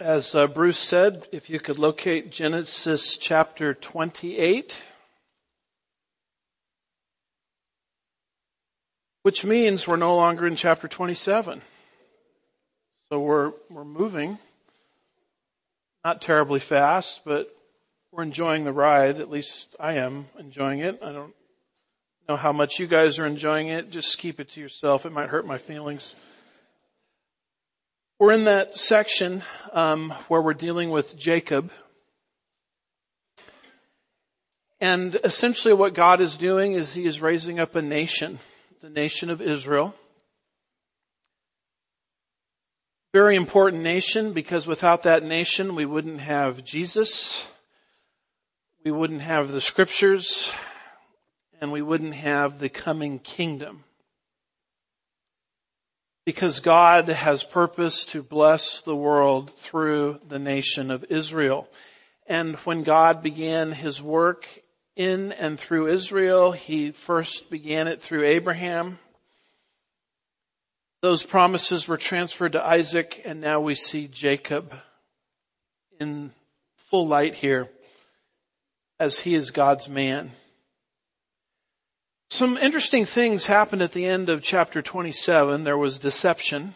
As uh, Bruce said, if you could locate Genesis chapter 28, which means we're no longer in chapter 27. So we're, we're moving, not terribly fast, but we're enjoying the ride. At least I am enjoying it. I don't know how much you guys are enjoying it. Just keep it to yourself. It might hurt my feelings. We're in that section um, where we're dealing with Jacob. And essentially what God is doing is he is raising up a nation, the nation of Israel. Very important nation because without that nation we wouldn't have Jesus, we wouldn't have the scriptures, and we wouldn't have the coming kingdom because God has purpose to bless the world through the nation of Israel. And when God began his work in and through Israel, he first began it through Abraham. Those promises were transferred to Isaac and now we see Jacob in full light here as he is God's man. Some interesting things happened at the end of chapter 27. There was deception.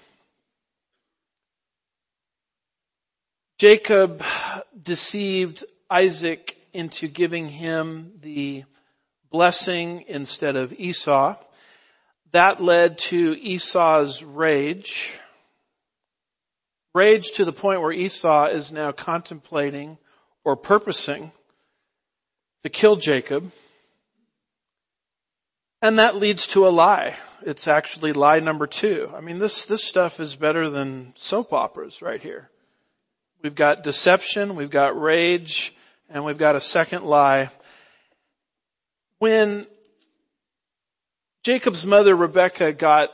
Jacob deceived Isaac into giving him the blessing instead of Esau. That led to Esau's rage. Rage to the point where Esau is now contemplating or purposing to kill Jacob. And that leads to a lie. It's actually lie number two. I mean, this, this stuff is better than soap operas right here. We've got deception, we've got rage, and we've got a second lie. When Jacob's mother Rebecca got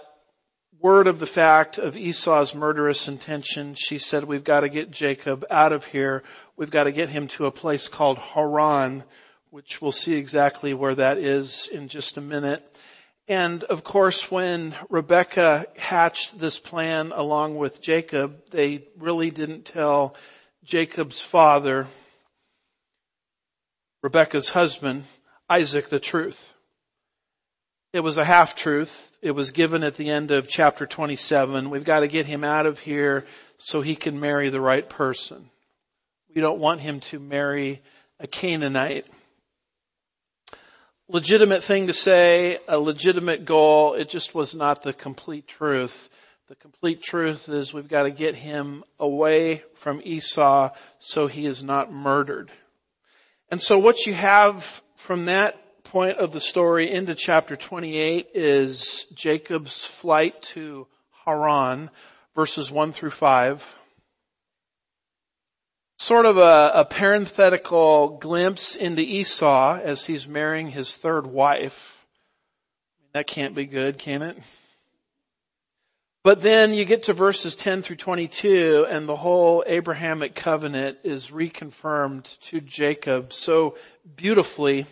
word of the fact of Esau's murderous intention, she said, we've got to get Jacob out of here. We've got to get him to a place called Haran which we'll see exactly where that is in just a minute. And of course, when Rebecca hatched this plan along with Jacob, they really didn't tell Jacob's father, Rebecca's husband, Isaac, the truth. It was a half truth. It was given at the end of chapter 27. We've got to get him out of here so he can marry the right person. We don't want him to marry a Canaanite legitimate thing to say, a legitimate goal. It just was not the complete truth. The complete truth is we've got to get him away from Esau so he is not murdered. And so what you have from that point of the story into chapter 28 is Jacob's flight to Haran, verses 1 through 5 sort of a, a, parenthetical glimpse into Esau as he's marrying his third wife. That can't be good, can it? But then you get to verses 10 through 22 and the whole Abrahamic covenant is reconfirmed to Jacob so beautifully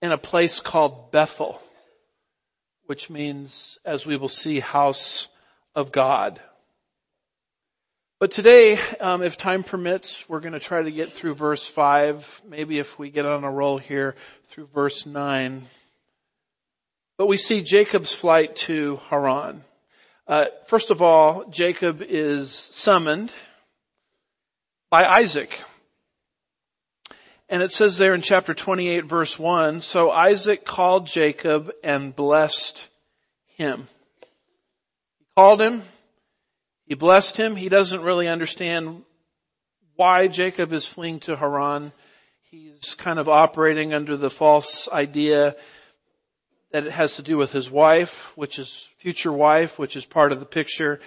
in a place called Bethel, which means, as we will see, house of God. But today, um, if time permits, we're going to try to get through verse 5, maybe if we get on a roll here, through verse 9. But we see Jacob's flight to Haran. Uh, first of all, Jacob is summoned by Isaac. And it says there in chapter 28 verse 1, so Isaac called Jacob and blessed him. He called him, he blessed him. He doesn't really understand why Jacob is fleeing to Haran. He's kind of operating under the false idea that it has to do with his wife, which is future wife, which is part of the picture,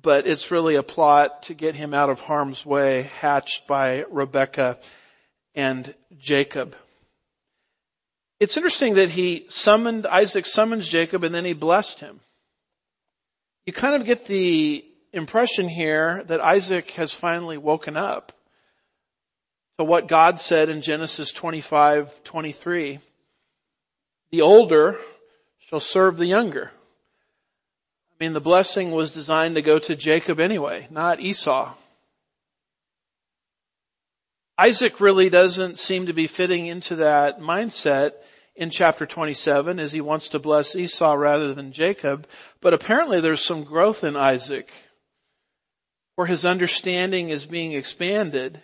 but it's really a plot to get him out of harm's way hatched by Rebecca and Jacob. It's interesting that he summoned, Isaac summons Jacob and then he blessed him. You kind of get the impression here that Isaac has finally woken up to what God said in Genesis 25, 23. The older shall serve the younger. I mean, the blessing was designed to go to Jacob anyway, not Esau. Isaac really doesn't seem to be fitting into that mindset in chapter 27 as he wants to bless Esau rather than Jacob, but apparently there's some growth in Isaac where his understanding is being expanded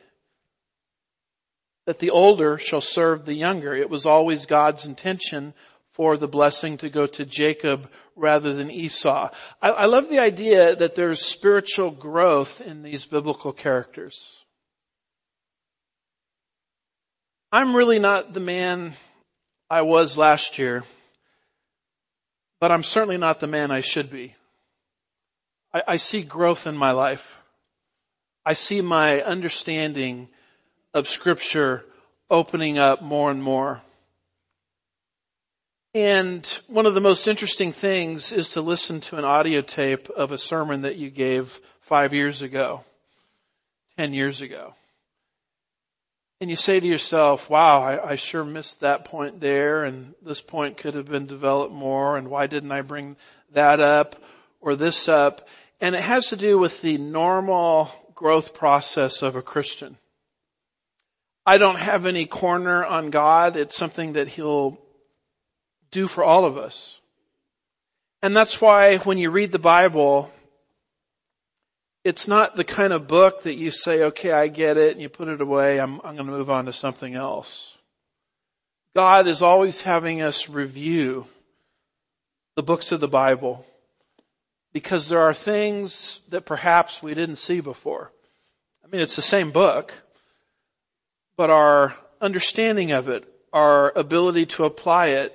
that the older shall serve the younger. It was always God's intention for the blessing to go to Jacob rather than Esau. I, I love the idea that there's spiritual growth in these biblical characters. I'm really not the man I was last year, but I'm certainly not the man I should be. I, I see growth in my life. I see my understanding of scripture opening up more and more. And one of the most interesting things is to listen to an audio tape of a sermon that you gave five years ago, ten years ago. And you say to yourself, wow, I, I, sure missed that point there and this point could have been developed more and why didn't I bring that up or this up? And it has to do with the normal growth process of a Christian. I don't have any corner on God. It's something that He'll do for all of us. And that's why when you read the Bible, it's not the kind of book that you say, okay, I get it, and you put it away, I'm, I'm going to move on to something else. God is always having us review the books of the Bible because there are things that perhaps we didn't see before. I mean, it's the same book, but our understanding of it, our ability to apply it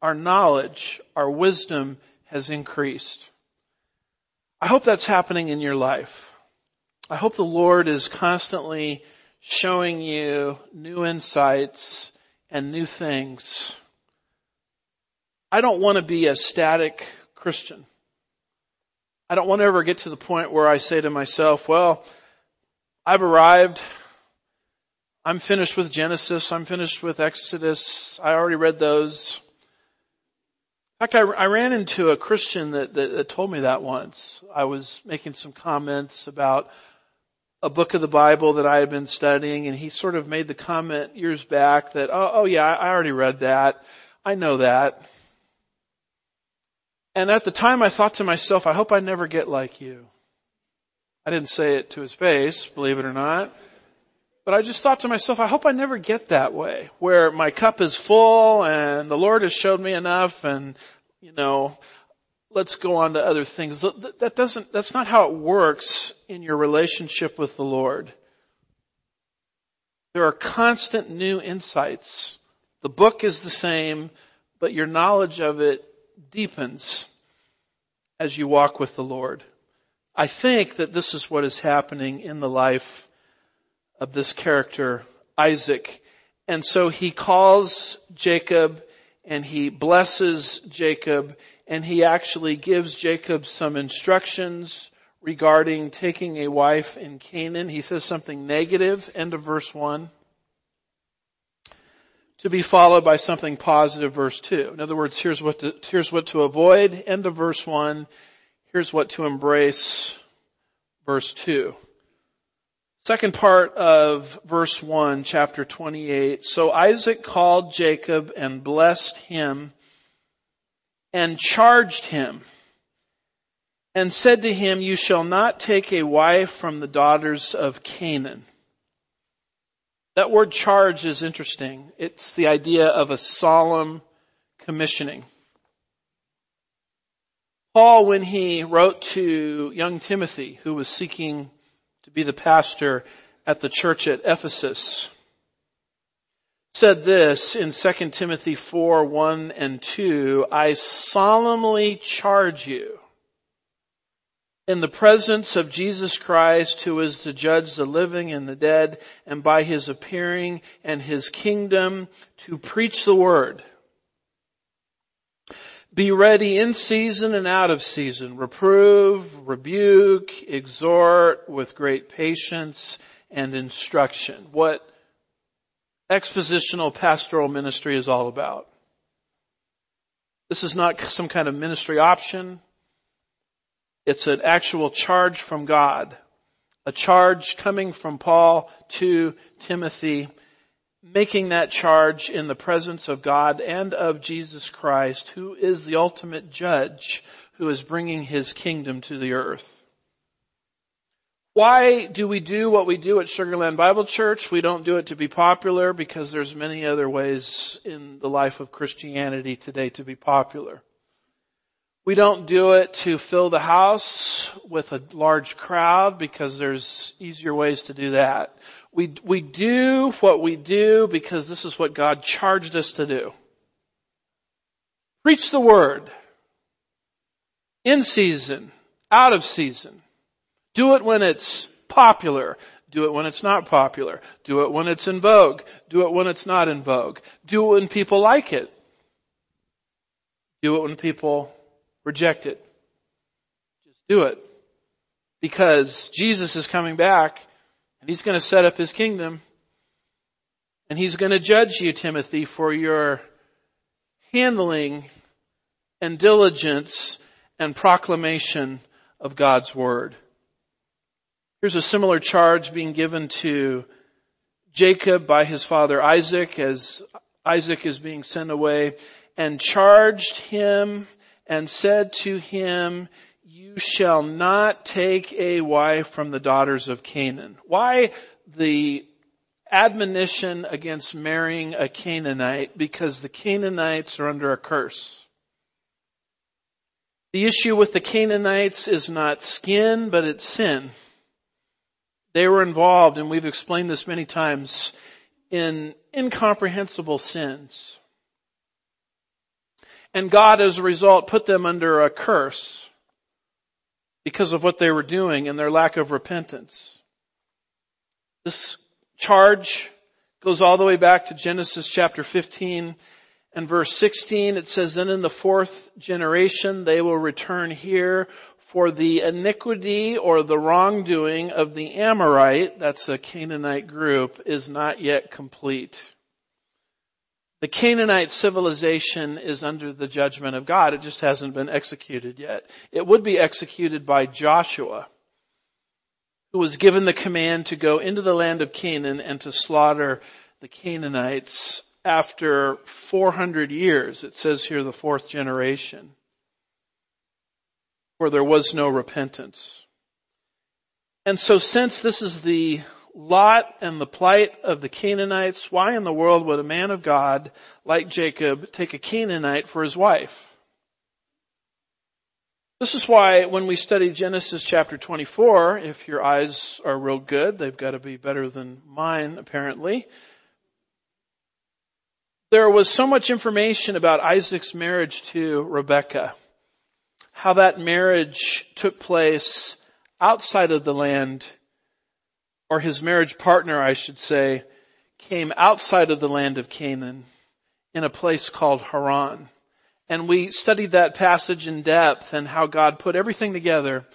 our knowledge, our wisdom has increased. I hope that's happening in your life. I hope the Lord is constantly showing you new insights and new things. I don't want to be a static Christian. I don't want to ever get to the point where I say to myself, well, I've arrived. I'm finished with Genesis. I'm finished with Exodus. I already read those. In fact, I, I ran into a Christian that, that, that told me that once. I was making some comments about a book of the Bible that I had been studying, and he sort of made the comment years back that, oh, oh yeah, I already read that. I know that. And at the time I thought to myself, I hope I never get like you. I didn't say it to his face, believe it or not. But I just thought to myself, I hope I never get that way, where my cup is full and the Lord has showed me enough and, you know, let's go on to other things. That doesn't, that's not how it works in your relationship with the Lord. There are constant new insights. The book is the same, but your knowledge of it deepens as you walk with the Lord. I think that this is what is happening in the life of this character, Isaac. And so he calls Jacob and he blesses Jacob and he actually gives Jacob some instructions regarding taking a wife in Canaan. He says something negative, end of verse one, to be followed by something positive, verse two. In other words, here's what to, here's what to avoid, end of verse one. Here's what to embrace, verse two. Second part of verse 1, chapter 28. So Isaac called Jacob and blessed him and charged him and said to him, you shall not take a wife from the daughters of Canaan. That word charge is interesting. It's the idea of a solemn commissioning. Paul, when he wrote to young Timothy, who was seeking to be the pastor at the church at Ephesus, said this in 2 Timothy 4, 1 and 2, I solemnly charge you in the presence of Jesus Christ who is to judge the living and the dead and by his appearing and his kingdom to preach the word. Be ready in season and out of season. Reprove, rebuke, exhort with great patience and instruction. What expositional pastoral ministry is all about. This is not some kind of ministry option. It's an actual charge from God A charge coming from Paul to Timothy, making that charge in the presence of God and of Jesus Christ, who is the ultimate judge who is bringing his kingdom to the earth. Why do we do what we do at Sugarland Bible Church? We don't do it to be popular because there's many other ways in the life of Christianity today to be popular. We don't do it to fill the house with a large crowd because there's easier ways to do that. We, we do what we do because this is what God charged us to do. Preach the word. In season. Out of season. Do it when it's popular. Do it when it's not popular. Do it when it's in vogue. Do it when it's not in vogue. Do it when people like it. Do it when people reject it. Just do it. Because Jesus is coming back and he's going to set up his kingdom and he's going to judge you, Timothy, for your handling and diligence and proclamation of God's word. Here's a similar charge being given to Jacob by his father Isaac as Isaac is being sent away and charged him and said to him, you shall not take a wife from the daughters of Canaan. Why the admonition against marrying a Canaanite? Because the Canaanites are under a curse. The issue with the Canaanites is not skin, but it's sin. They were involved, and we've explained this many times, in incomprehensible sins. And God, as a result, put them under a curse because of what they were doing and their lack of repentance. This charge goes all the way back to Genesis chapter 15 and verse 16. It says, then in the fourth generation they will return here for the iniquity or the wrongdoing of the Amorite, that's a Canaanite group, is not yet complete. The Canaanite civilization is under the judgment of God. It just hasn't been executed yet. It would be executed by Joshua, who was given the command to go into the land of Canaan and to slaughter the Canaanites after 400 years. It says here the fourth generation where there was no repentance. And so since this is the lot and the plight of the Canaanites, why in the world would a man of God like Jacob take a Canaanite for his wife? This is why when we study Genesis chapter 24, if your eyes are real good, they've got to be better than mine apparently. There was so much information about Isaac's marriage to Rebekah how that marriage took place outside of the land, or his marriage partner, I should say, came outside of the land of Canaan in a place called Haran. And we studied that passage in depth and how God put everything together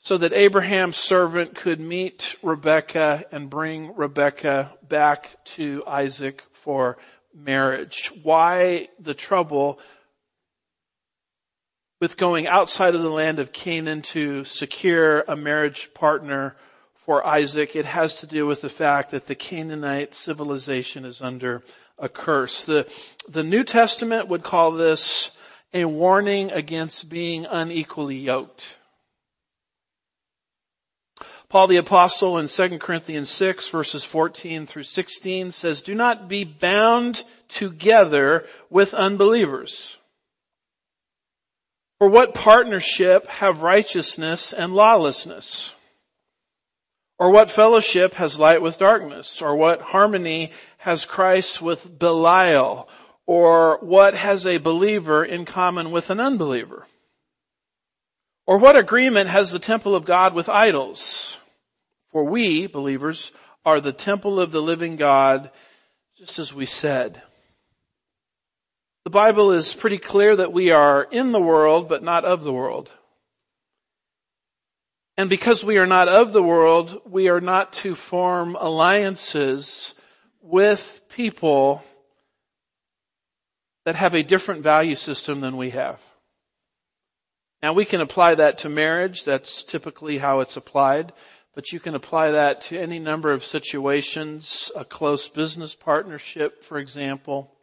so that Abraham's servant could meet Rebekah and bring Rebekah back to Isaac for marriage. Why the trouble with going outside of the land of Canaan to secure a marriage partner for Isaac. It has to do with the fact that the Canaanite civilization is under a curse. The, the New Testament would call this a warning against being unequally yoked. Paul the apostle in 2 Corinthians 6 verses 14 through 16 says, do not be bound together with unbelievers. For what partnership have righteousness and lawlessness? Or what fellowship has light with darkness? Or what harmony has Christ with Belial? Or what has a believer in common with an unbeliever? Or what agreement has the temple of God with idols? For we, believers, are the temple of the living God, just as we said. The Bible is pretty clear that we are in the world, but not of the world. And because we are not of the world, we are not to form alliances with people that have a different value system than we have. Now we can apply that to marriage. That's typically how it's applied. but you can apply that to any number of situations, a close business partnership, for example.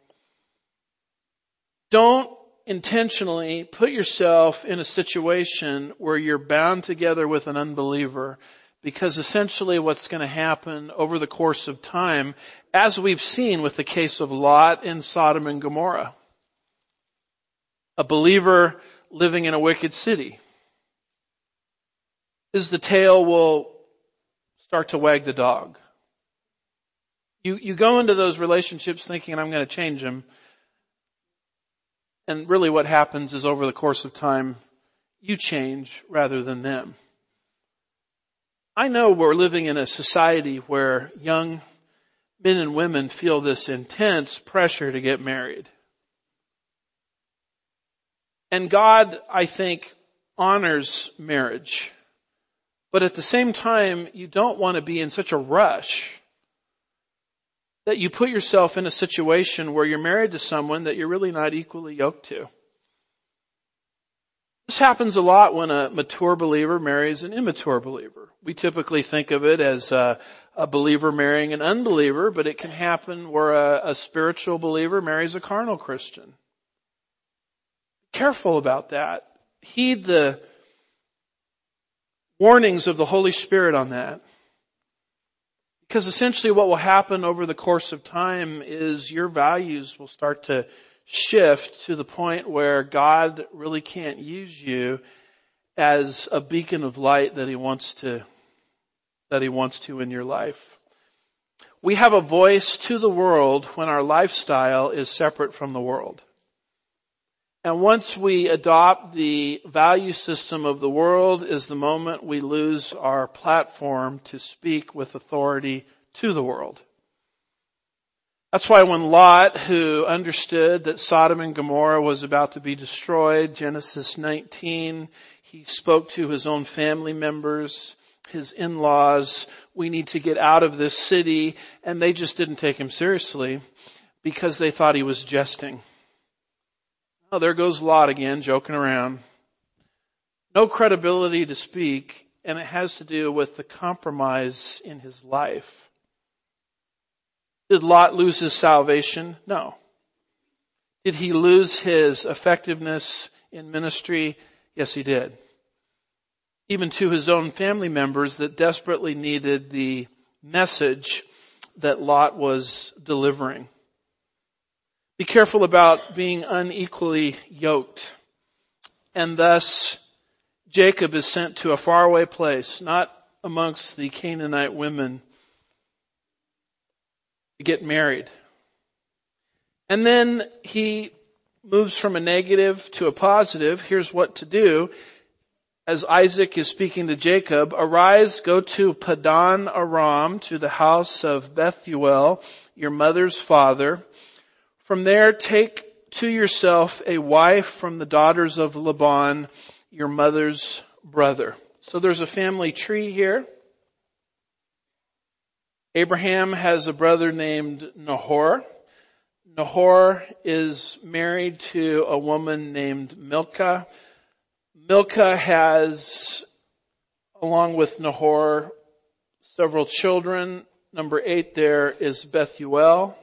Don't intentionally put yourself in a situation where you're bound together with an unbeliever because essentially what's going to happen over the course of time, as we've seen with the case of Lot in Sodom and Gomorrah, a believer living in a wicked city, is the tail will start to wag the dog. You, you go into those relationships thinking I'm going to change them. And really what happens is over the course of time, you change rather than them. I know we're living in a society where young men and women feel this intense pressure to get married. And God, I think, honors marriage. But at the same time, you don't want to be in such a rush that you put yourself in a situation where you're married to someone that you're really not equally yoked to. This happens a lot when a mature believer marries an immature believer. We typically think of it as a, a believer marrying an unbeliever, but it can happen where a, a spiritual believer marries a carnal Christian. Careful about that. Heed the warnings of the Holy Spirit on that. Because essentially what will happen over the course of time is your values will start to shift to the point where God really can't use you as a beacon of light that he wants to that he wants to in your life. We have a voice to the world when our lifestyle is separate from the world. And once we adopt the value system of the world is the moment we lose our platform to speak with authority to the world. That's why when Lot, who understood that Sodom and Gomorrah was about to be destroyed, Genesis 19, he spoke to his own family members, his in-laws, we need to get out of this city, and they just didn't take him seriously because they thought he was jesting. Oh, there goes Lot again, joking around. No credibility to speak, and it has to do with the compromise in his life. Did Lot lose his salvation? No. Did he lose his effectiveness in ministry? Yes, he did. Even to his own family members that desperately needed the message that Lot was delivering. Be careful about being unequally yoked. And thus, Jacob is sent to a faraway place, not amongst the Canaanite women, to get married. And then he moves from a negative to a positive. Here's what to do. As Isaac is speaking to Jacob, arise, go to Padan Aram, to the house of Bethuel, your mother's father, from there, take to yourself a wife from the daughters of Laban, your mother's brother. So there's a family tree here. Abraham has a brother named Nahor. Nahor is married to a woman named Milcah. Milcah has, along with Nahor, several children. Number eight there is Bethuel.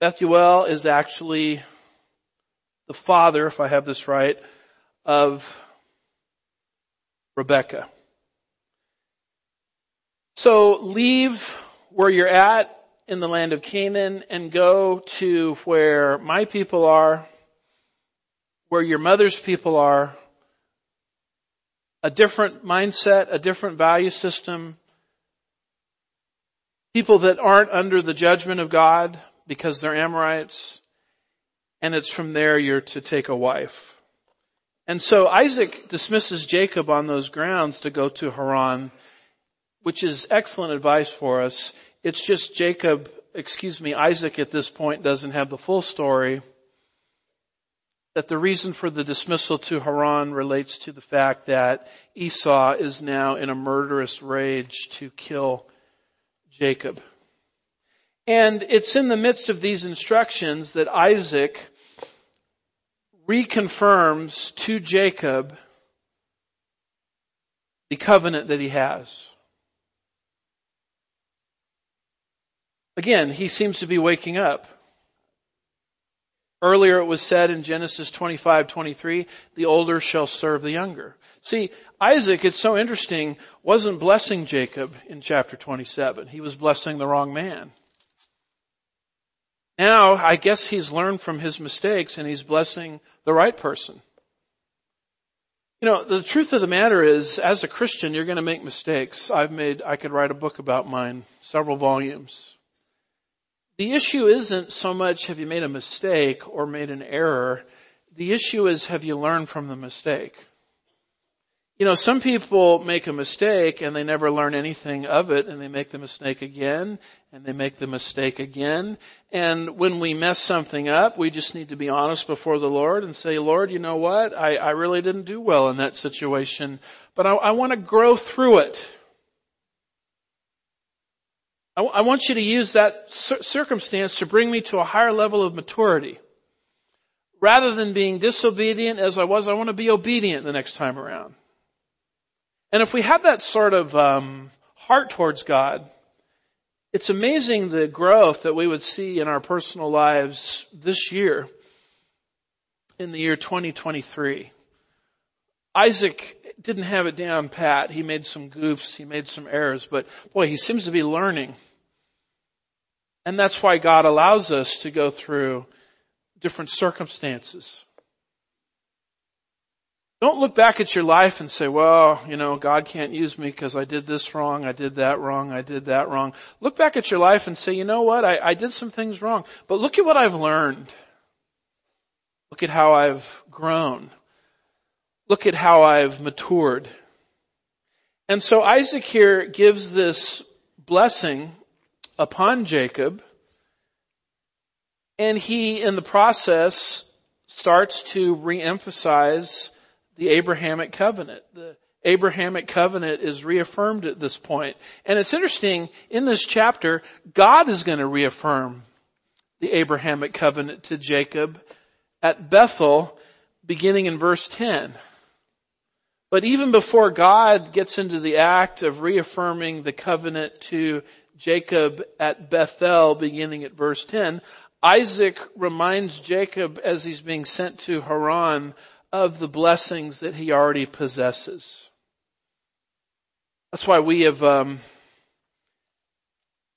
Bethuel is actually the father, if I have this right, of Rebecca. So leave where you're at in the land of Canaan and go to where my people are, where your mother's people are, a different mindset, a different value system, people that aren't under the judgment of God, because they're Amorites, and it's from there you're to take a wife. And so Isaac dismisses Jacob on those grounds to go to Haran, which is excellent advice for us. It's just Jacob, excuse me, Isaac at this point doesn't have the full story. That the reason for the dismissal to Haran relates to the fact that Esau is now in a murderous rage to kill Jacob. And it's in the midst of these instructions that Isaac reconfirms to Jacob the covenant that he has. Again, he seems to be waking up. Earlier it was said in Genesis 25:23, the older shall serve the younger. See, Isaac, it's so interesting, wasn't blessing Jacob in chapter 27. He was blessing the wrong man. Now, I guess he's learned from his mistakes and he's blessing the right person. You know, the truth of the matter is, as a Christian, you're going to make mistakes. I've made, I could write a book about mine, several volumes. The issue isn't so much have you made a mistake or made an error. The issue is have you learned from the mistake? You know, some people make a mistake and they never learn anything of it and they make the mistake again and they make the mistake again. And when we mess something up, we just need to be honest before the Lord and say, Lord, you know what? I, I really didn't do well in that situation, but I, I want to grow through it. I, I want you to use that circumstance to bring me to a higher level of maturity. Rather than being disobedient as I was, I want to be obedient the next time around. And if we have that sort of um, heart towards God, it's amazing the growth that we would see in our personal lives this year, in the year 2023. Isaac didn't have it down pat. He made some goofs, he made some errors, but boy, he seems to be learning. And that's why God allows us to go through different circumstances. Don't look back at your life and say, well, you know, God can't use me because I did this wrong, I did that wrong, I did that wrong. Look back at your life and say, you know what, I, I did some things wrong, but look at what I've learned. Look at how I've grown. Look at how I've matured. And so Isaac here gives this blessing upon Jacob, and he, in the process, starts to reemphasize the Abrahamic covenant. The Abrahamic covenant is reaffirmed at this point. And it's interesting, in this chapter, God is going to reaffirm the Abrahamic covenant to Jacob at Bethel, beginning in verse 10. But even before God gets into the act of reaffirming the covenant to Jacob at Bethel, beginning at verse 10, Isaac reminds Jacob as he's being sent to Haran of the blessings that he already possesses. That's why we have um,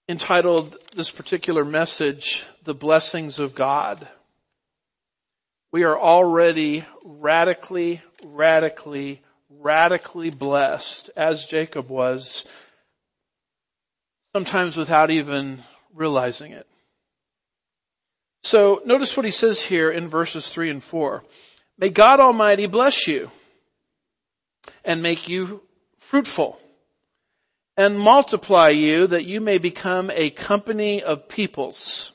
entitled this particular message, The Blessings of God. We are already radically, radically, radically blessed, as Jacob was, sometimes without even realizing it. So notice what he says here in verses 3 and 4. May God Almighty bless you and make you fruitful and multiply you that you may become a company of peoples.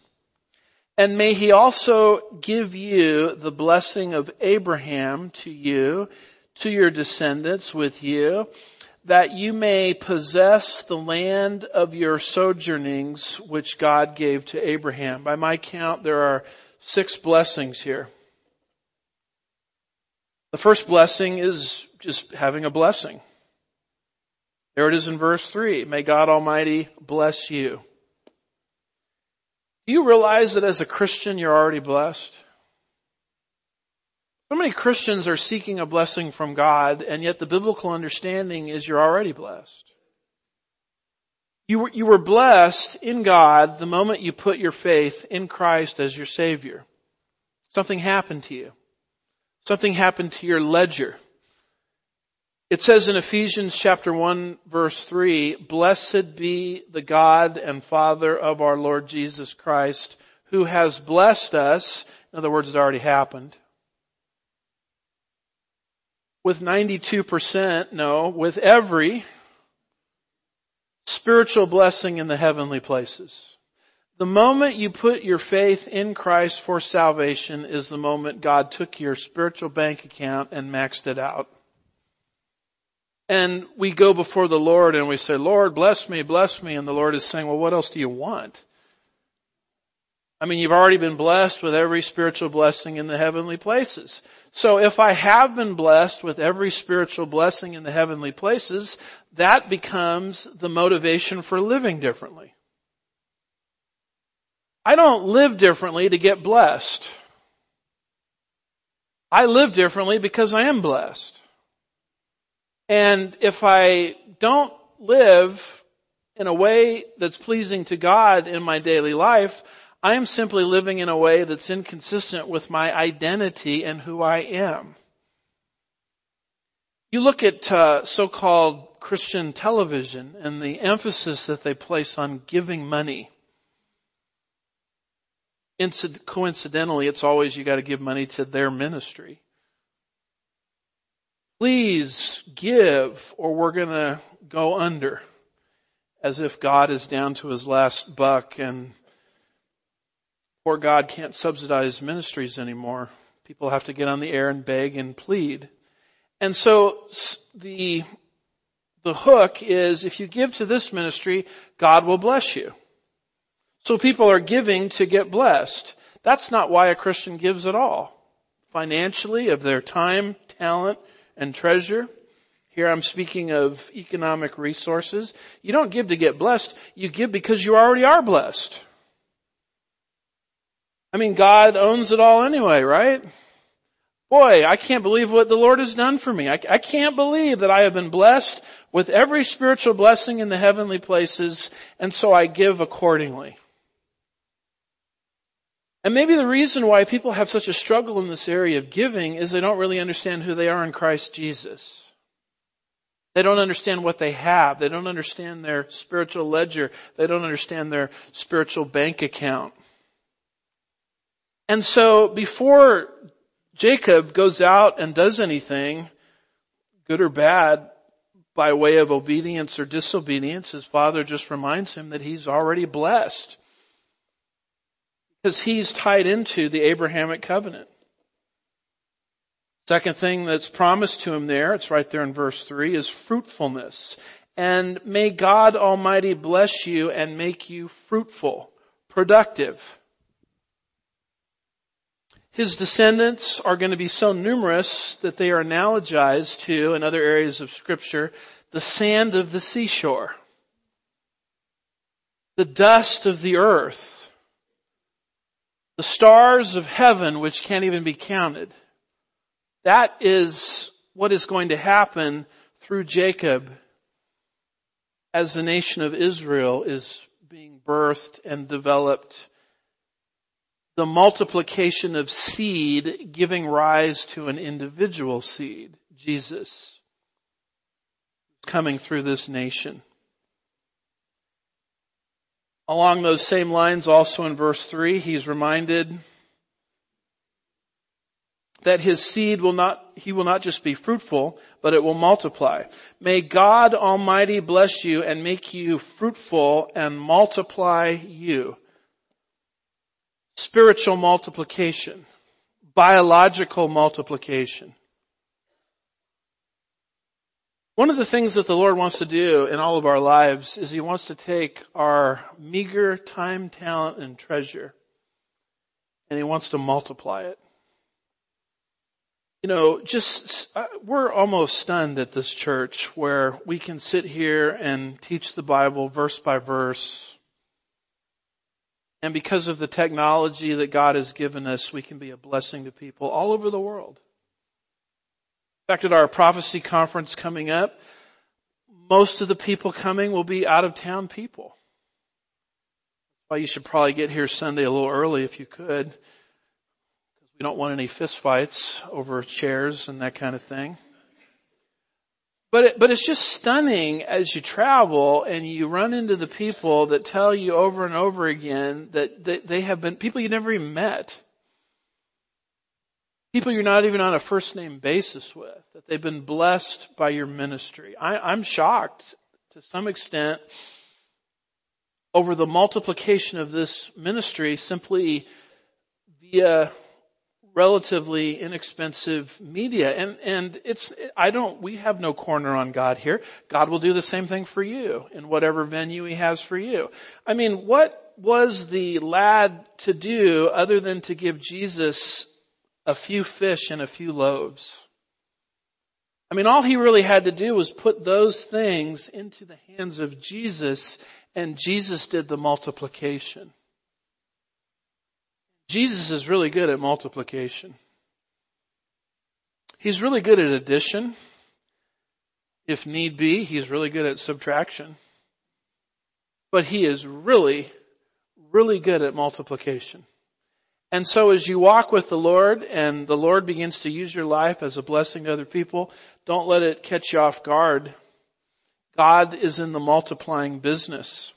And may he also give you the blessing of Abraham to you, to your descendants with you, that you may possess the land of your sojournings which God gave to Abraham. By my count, there are six blessings here. The first blessing is just having a blessing. There it is in verse 3. May God Almighty bless you. Do you realize that as a Christian you're already blessed? So many Christians are seeking a blessing from God, and yet the biblical understanding is you're already blessed. You were, you were blessed in God the moment you put your faith in Christ as your Savior. Something happened to you. Something happened to your ledger. It says in Ephesians chapter 1 verse 3, Blessed be the God and Father of our Lord Jesus Christ, who has blessed us, in other words, it already happened, with 92%, no, with every spiritual blessing in the heavenly places. The moment you put your faith in Christ for salvation is the moment God took your spiritual bank account and maxed it out. And we go before the Lord and we say, Lord, bless me, bless me. And the Lord is saying, well, what else do you want? I mean, you've already been blessed with every spiritual blessing in the heavenly places. So if I have been blessed with every spiritual blessing in the heavenly places, that becomes the motivation for living differently. I don't live differently to get blessed. I live differently because I am blessed. And if I don't live in a way that's pleasing to God in my daily life, I am simply living in a way that's inconsistent with my identity and who I am. You look at uh, so-called Christian television and the emphasis that they place on giving money. Incid- coincidentally, it's always you got to give money to their ministry. Please give or we're to go under as if God is down to his last buck and poor God can't subsidize ministries anymore. People have to get on the air and beg and plead. And so the, the hook is if you give to this ministry, God will bless you. So people are giving to get blessed. That's not why a Christian gives at all. Financially, of their time, talent, and treasure. Here I'm speaking of economic resources. You don't give to get blessed. You give because you already are blessed. I mean, God owns it all anyway, right? Boy, I can't believe what the Lord has done for me. I, I, can't believe that I have been blessed with every spiritual blessing in the heavenly places, and so I give accordingly. And maybe the reason why people have such a struggle in this area of giving is they don't really understand who they are in Christ Jesus. They don't understand what they have. They don't understand their spiritual ledger. They don't understand their spiritual bank account. And so before Jacob goes out and does anything, good or bad, by way of obedience or disobedience, his father just reminds him that he's already blessed because he's tied into the Abrahamic covenant. Second thing that's promised to him there, it's right there in verse 3, is fruitfulness. And may God Almighty bless you and make you fruitful, productive. His descendants are going to be so numerous that they are analogized to, in other areas of scripture, the sand of the seashore, the dust of the earth, the stars of heaven which can't even be counted. That is what is going to happen through Jacob as the nation of Israel is being birthed and developed. The multiplication of seed giving rise to an individual seed, Jesus, coming through this nation. Along those same lines, also in verse 3, he's reminded that his seed will not, he will not just be fruitful, but it will multiply. May God Almighty bless you and make you fruitful and multiply you. Spiritual multiplication. Biological multiplication. One of the things that the Lord wants to do in all of our lives is He wants to take our meager time, talent, and treasure and He wants to multiply it. You know, just, uh, we're almost stunned at this church where we can sit here and teach the Bible verse by verse. And because of the technology that God has given us, we can be a blessing to people all over the world. In fact, at our prophecy conference coming up, most of the people coming will be out of town people. Well, you should probably get here Sunday a little early if you could. Because we don't want any fist fights over chairs and that kind of thing. But it, but it's just stunning as you travel and you run into the people that tell you over and over again that, that they have been people you never even met people you're not even on a first name basis with, that they've been blessed by your ministry. I, I'm shocked to some extent over the multiplication of this ministry simply via relatively inexpensive media. And, and it's, I don't, we have no corner on God here. God will do the same thing for you in whatever venue He has for you. I mean, what was the lad to do other than to give Jesus a few fish and a few loaves? I mean, all he really had to do was put those things into the hands of Jesus and Jesus did the multiplication. Jesus is really good at multiplication. He's really good at addition. If need be, he's really good at subtraction. But he is really, really good at multiplication. And so as you walk with the Lord and the Lord begins to use your life as a blessing to other people, don't let it catch you off guard. God is in the multiplying business.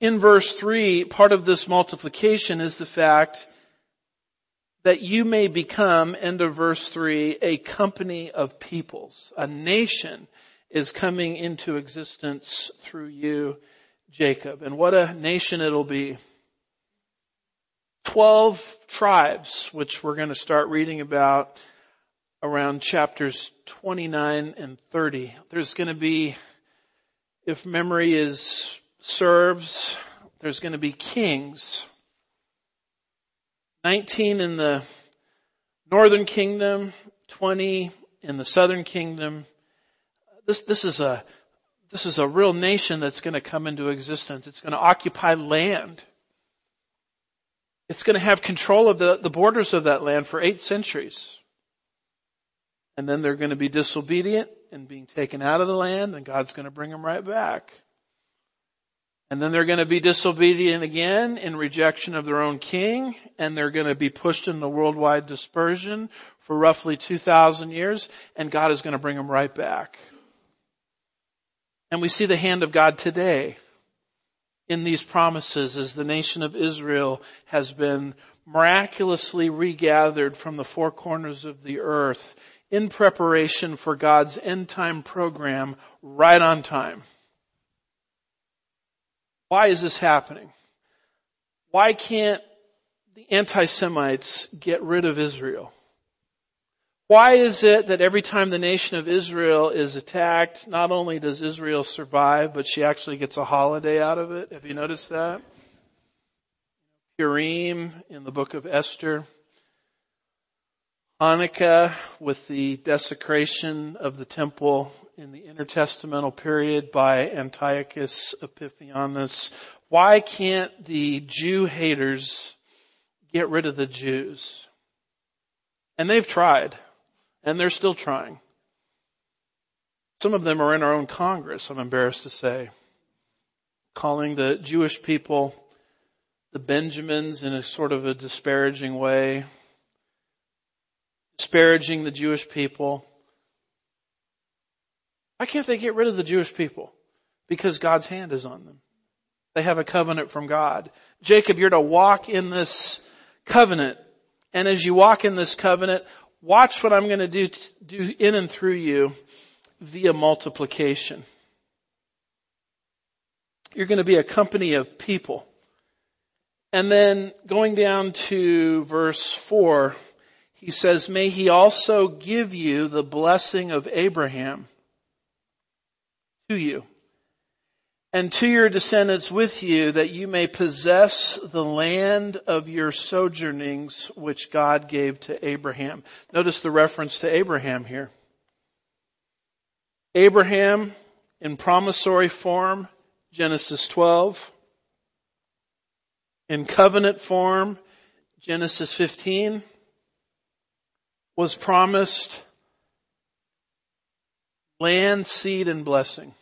In verse 3, part of this multiplication is the fact that you may become, end of verse 3, a company of peoples. A nation is coming into existence through you, Jacob. And what a nation it'll be. Twelve tribes, which we're going to start reading about around chapters 29 and 30. There's going to be, if memory is serves, there's going to be kings 19 in the northern kingdom, 20 in the southern kingdom. This, this is a, this is a real nation that's going to come into existence. It's going to occupy land. It's going to have control of the, the borders of that land for eight centuries. And then they're going to be disobedient and being taken out of the land and God's going to bring them right back. And then they're going to be disobedient again in rejection of their own king, and they're going to be pushed into worldwide dispersion for roughly 2,000 years, and God is going to bring them right back. And we see the hand of God today in these promises as the nation of Israel has been miraculously regathered from the four corners of the earth in preparation for God's end time program right on time. Why is this happening? Why can't the anti-Semites get rid of Israel? Why is it that every time the nation of Israel is attacked, not only does Israel survive, but she actually gets a holiday out of it? Have you noticed that? Purim in the book of Esther. Hanukkah with the desecration of the temple in the intertestamental period by Antiochus Epiphanes. Why can't the Jew haters get rid of the Jews? And they've tried, and they're still trying. Some of them are in our own Congress, I'm embarrassed to say, calling the Jewish people the Benjamins in a sort of a disparaging way, disparaging the Jewish people. Why can't they get rid of the Jewish people? Because God's hand is on them. They have a covenant from God. Jacob, you're to walk in this covenant. And as you walk in this covenant, watch what I'm going to do, do in and through you via multiplication. You're going to be a company of people. And then going down to verse four, he says, may he also give you the blessing of Abraham to you and to your descendants with you that you may possess the land of your sojournings which God gave to Abraham. Notice the reference to Abraham here. Abraham in promissory form, Genesis 12. In covenant form, Genesis 15, was promised land, seed, and blessing.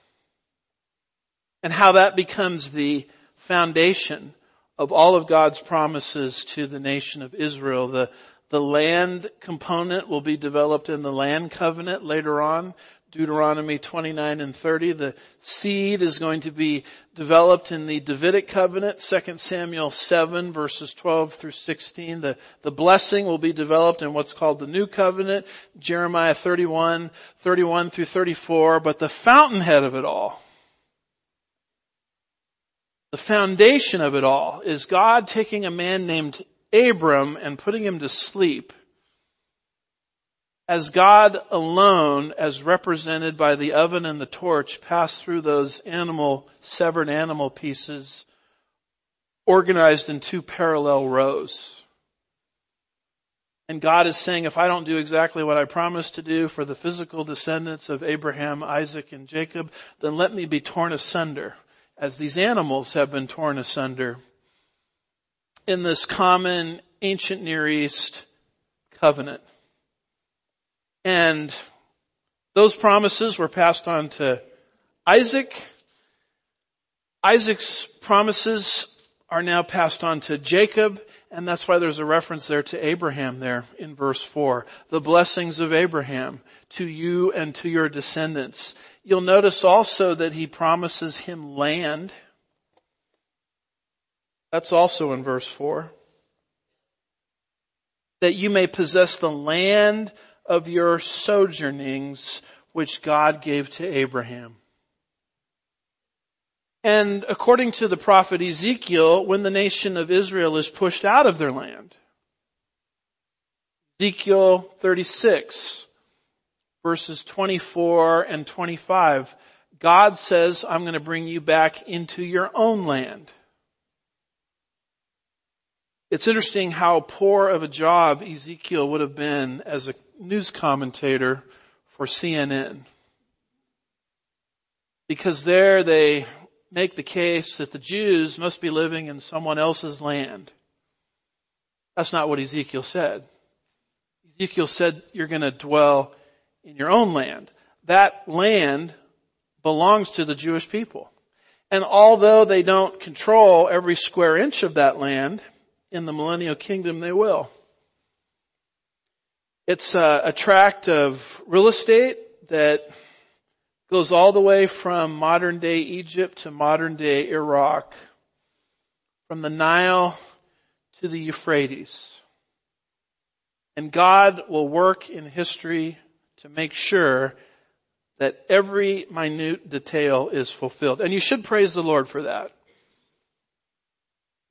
And how that becomes the foundation of all of God's promises to the nation of Israel. The, the land component will be developed in the land covenant later on. Deuteronomy 29 and 30. The seed is going to be developed in the Davidic covenant, 2 Samuel 7 verses 12 through 16. The, the blessing will be developed in what's called the new covenant, Jeremiah 31, 31 through 34. But the fountainhead of it all, the foundation of it all is God taking a man named Abram and putting him to sleep as God alone, as represented by the oven and the torch, passed through those animal, severed animal pieces organized in two parallel rows. And God is saying, if I don't do exactly what I promised to do for the physical descendants of Abraham, Isaac, and Jacob, then let me be torn asunder, as these animals have been torn asunder in this common ancient Near East covenant. And those promises were passed on to Isaac. Isaac's promises are now passed on to Jacob, and that's why there's a reference there to Abraham there in verse 4. The blessings of Abraham to you and to your descendants. You'll notice also that he promises him land. That's also in verse 4. That you may possess the land of your sojournings which God gave to Abraham. And according to the prophet Ezekiel, when the nation of Israel is pushed out of their land, Ezekiel 36 verses 24 and 25, God says, I'm going to bring you back into your own land. It's interesting how poor of a job Ezekiel would have been as a news commentator for CNN. Because there they make the case that the Jews must be living in someone else's land. That's not what Ezekiel said. Ezekiel said you're going to dwell in your own land. That land belongs to the Jewish people. And although they don't control every square inch of that land, in the millennial kingdom they will. It's a, a tract of real estate that goes all the way from modern day Egypt to modern day Iraq, from the Nile to the Euphrates. And God will work in history to make sure that every minute detail is fulfilled. And you should praise the Lord for that.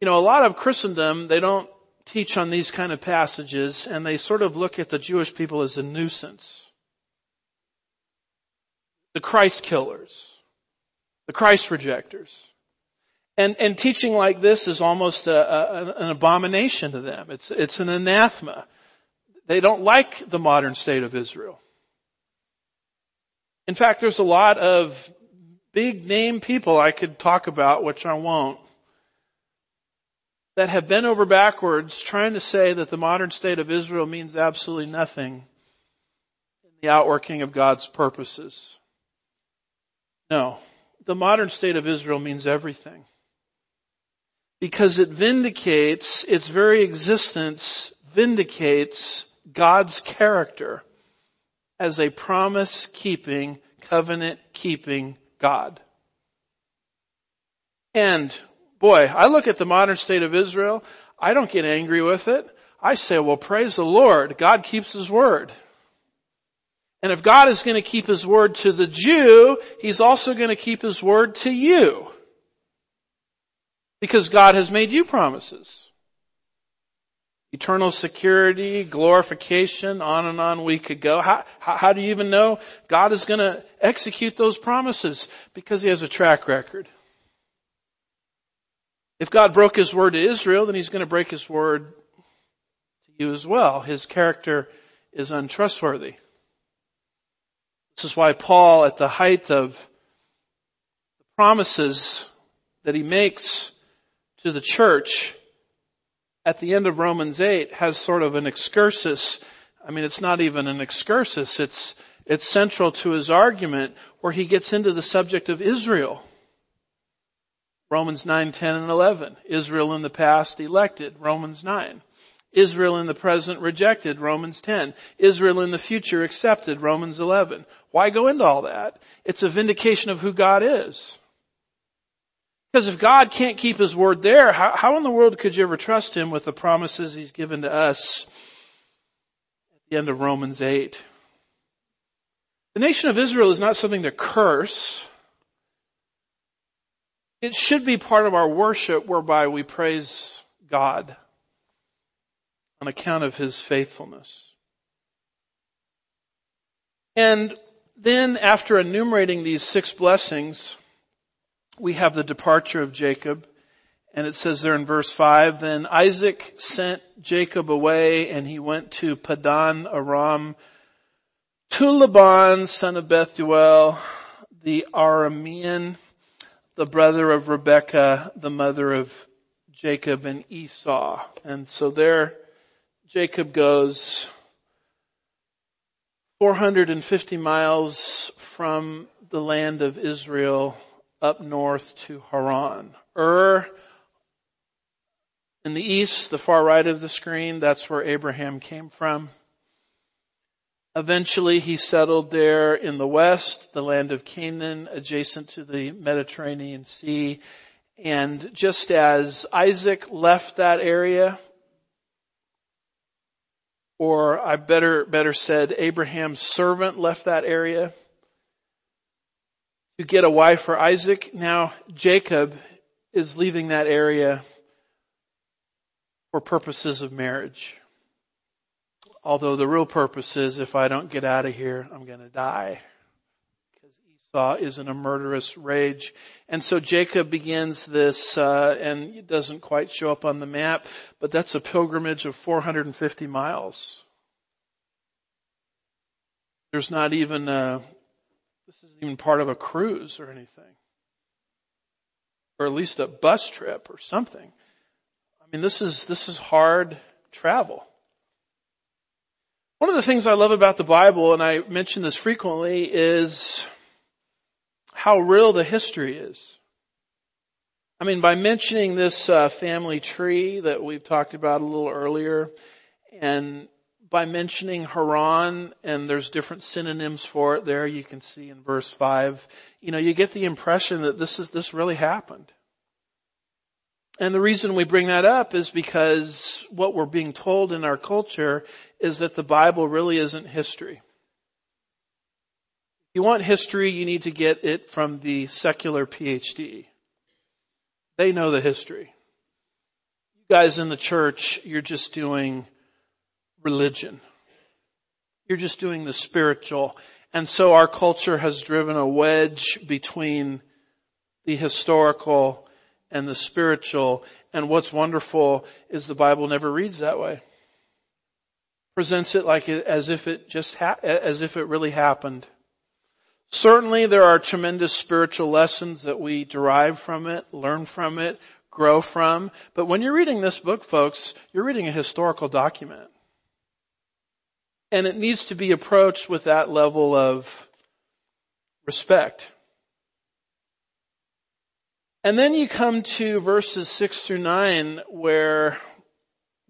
You know, a lot of Christendom, they don't teach on these kind of passages and they sort of look at the Jewish people as a nuisance the Christ killers, the Christ rejectors. And, and teaching like this is almost a, a, an abomination to them. It's, it's an anathema. They don't like the modern state of Israel. In fact, there's a lot of big name people I could talk about, which I won't, that have bent over backwards trying to say that the modern state of Israel means absolutely nothing in the outworking of God's purposes. No. The modern state of Israel means everything. Because it vindicates, its very existence vindicates God's character as a promise keeping, covenant keeping God. And boy, I look at the modern state of Israel, I don't get angry with it. I say, well, praise the Lord. God keeps His word. And if God is going to keep His word to the Jew, He's also going to keep His word to you. Because God has made you promises. Eternal security, glorification, on and on we could go. How, how, do you even know God is going to execute those promises? Because He has a track record. If God broke His word to Israel, then He's going to break His word to you as well. His character is untrustworthy. This is why Paul, at the height of the promises that he makes to the church at the end of Romans 8 has sort of an excursus. I mean, it's not even an excursus. It's, it's central to his argument where he gets into the subject of Israel. Romans 9, 10, and 11. Israel in the past elected. Romans 9. Israel in the present rejected, Romans 10. Israel in the future accepted, Romans 11. Why go into all that? It's a vindication of who God is. Because if God can't keep His word there, how, how in the world could you ever trust Him with the promises He's given to us at the end of Romans 8? The nation of Israel is not something to curse. It should be part of our worship whereby we praise God on account of his faithfulness. And then after enumerating these six blessings, we have the departure of Jacob And it says there in verse 5, Then Isaac sent Jacob away and he went to Padan Aram to Laban, son of Bethuel, the Aramean, the brother of Rebekah, the mother of Jacob and Esau. And so there Jacob goes 450 miles from the land of Israel up north to Haran. Ur in the east, the far right of the screen, that's where Abraham came from. Eventually he settled there in the west, the land of Canaan, adjacent to the Mediterranean Sea. And just as Isaac left that area, or I better, better said, Abraham's servant left that area to get a wife for Isaac, now Jacob is leaving that area for purposes of marriage. Although the real purpose is if I don't get out of here, I'm going to die. Esau is in a murderous rage. And so Jacob begins this, uh, and it doesn't quite show up on the map, but that's a pilgrimage of 450 miles. There's not even a, this isn't even part of a cruise or anything. Or at least a bus trip or something I mean, this is, this is hard travel. One of the things I love about the Bible, and I mention this frequently, is how real the history is. I mean, by mentioning this uh, family tree that we've talked about a little earlier, and by mentioning Haran, and there's different synonyms for it there, you can see in verse 5, you know, you get the impression that this is, this really happened. And the reason we bring that up is because what we're being told in our culture is that the Bible really isn't history. You want history, you need to get it from the secular PhD. They know the history. You guys in the church, you're just doing religion. You're just doing the spiritual. And so our culture has driven a wedge between the historical and the spiritual. And what's wonderful is the Bible never reads that way. Presents it like as if it just ha- as if it really happened. Certainly there are tremendous spiritual lessons that we derive from it, learn from it, grow from. But when you're reading this book, folks, you're reading a historical document. And it needs to be approached with that level of respect. And then you come to verses 6 through 9 where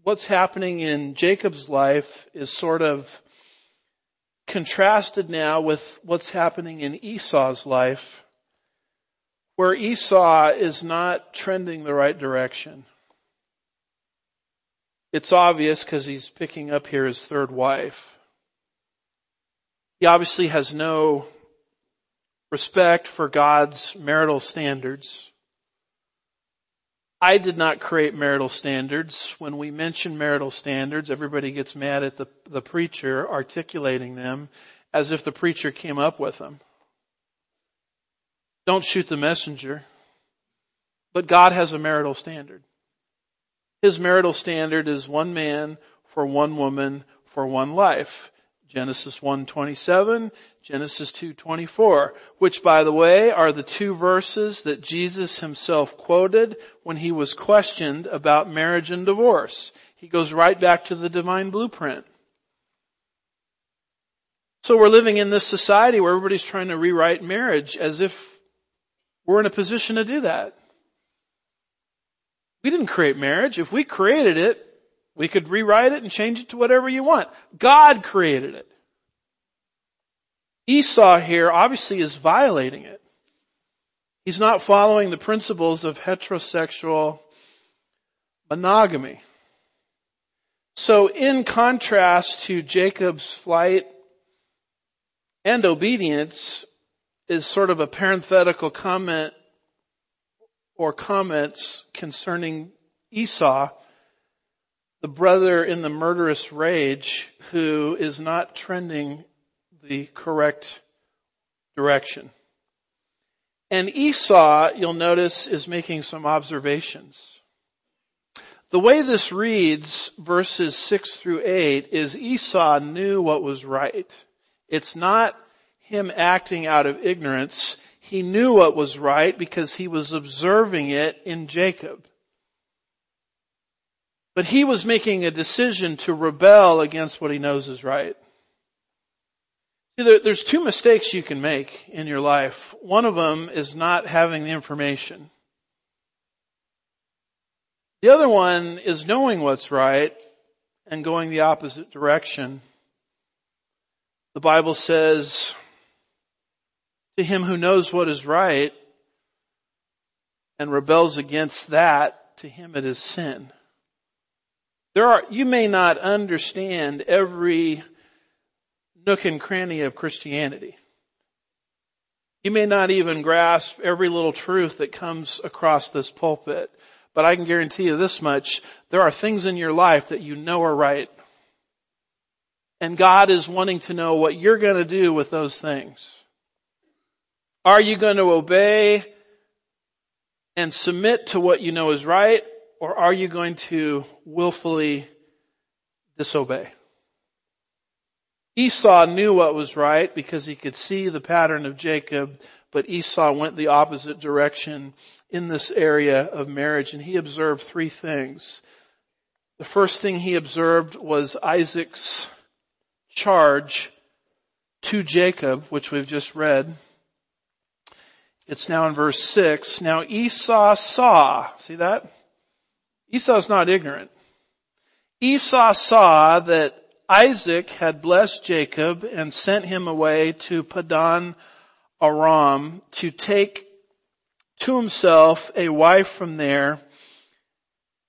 what's happening in Jacob's life is sort of contrasted now with what's happening in Esau's life, where Esau is not trending the right direction. It's obvious because he's picking up here his third wife. He obviously has no respect for God's marital standards. I did not create marital standards. When we mention marital standards, everybody gets mad at the, the preacher articulating them as if the preacher came up with them. Don't shoot the messenger. But God has a marital standard. His marital standard is one man for one woman for one life. Genesis 1:27, Genesis 2:24, which by the way are the two verses that Jesus himself quoted when he was questioned about marriage and divorce. He goes right back to the divine blueprint. So we're living in this society where everybody's trying to rewrite marriage as if we're in a position to do that. We didn't create marriage. If we created it, we could rewrite it and change it to whatever you want. God created it. Esau here obviously is violating it. He's not following the principles of heterosexual monogamy. So in contrast to Jacob's flight and obedience is sort of a parenthetical comment or comments concerning Esau the brother in the murderous rage who is not trending the correct direction. And Esau, you'll notice, is making some observations. The way this reads, verses 6 through 8, is Esau knew what was right. It's not him acting out of ignorance. He knew what was right because he was observing it in Jacob. But he was making a decision to rebel against what he knows is right. There's two mistakes you can make in your life. One of them is not having the information. The other one is knowing what's right and going the opposite direction. The Bible says, to him who knows what is right and rebels against that, to him it is sin. There are, you may not understand every nook and cranny of Christianity. You may not even grasp every little truth that comes across this pulpit, but I can guarantee you this much, there are things in your life that you know are right. And God is wanting to know what you're going to do with those things. Are you going to obey and submit to what you know is right, or are you going to willfully disobey? Esau knew what was right because he could see the pattern of Jacob, but Esau went the opposite direction in this area of marriage and he observed three things. The first thing he observed was Isaac's charge to Jacob, which we've just read. It's now in verse 6. Now Esau saw, see that? Esau's not ignorant. Esau saw that Isaac had blessed Jacob and sent him away to Padan Aram to take to himself a wife from there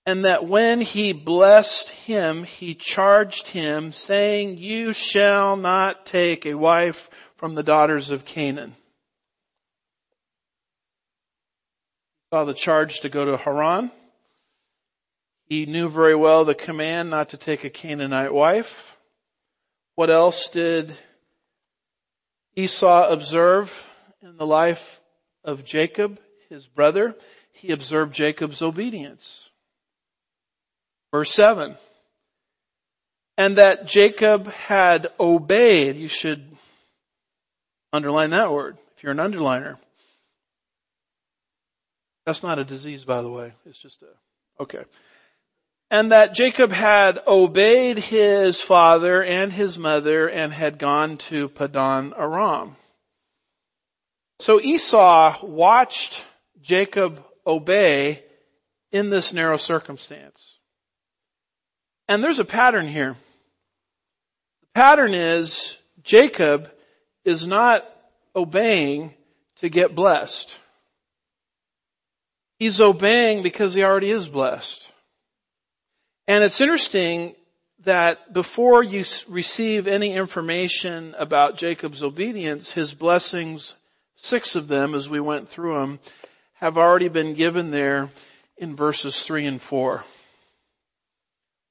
and that when he blessed him, he charged him saying, you shall not take a wife from the daughters of Canaan. Saw the charge to go to Haran. He knew very well the command not to take a Canaanite wife. What else did Esau observe in the life of Jacob, his brother? He observed Jacob's obedience. Verse 7. And that Jacob had obeyed. You should underline that word if you're an underliner. That's not a disease, by the way. It's just a, okay and that Jacob had obeyed his father and his mother and had gone to Padan Aram. So Esau watched Jacob obey in this narrow circumstance. And there's a pattern here. The pattern is Jacob is not obeying to get blessed. He's obeying because he already is blessed. And it's interesting that before you receive any information about Jacob's obedience, his blessings, six of them as we went through them, have already been given there in verses three and four.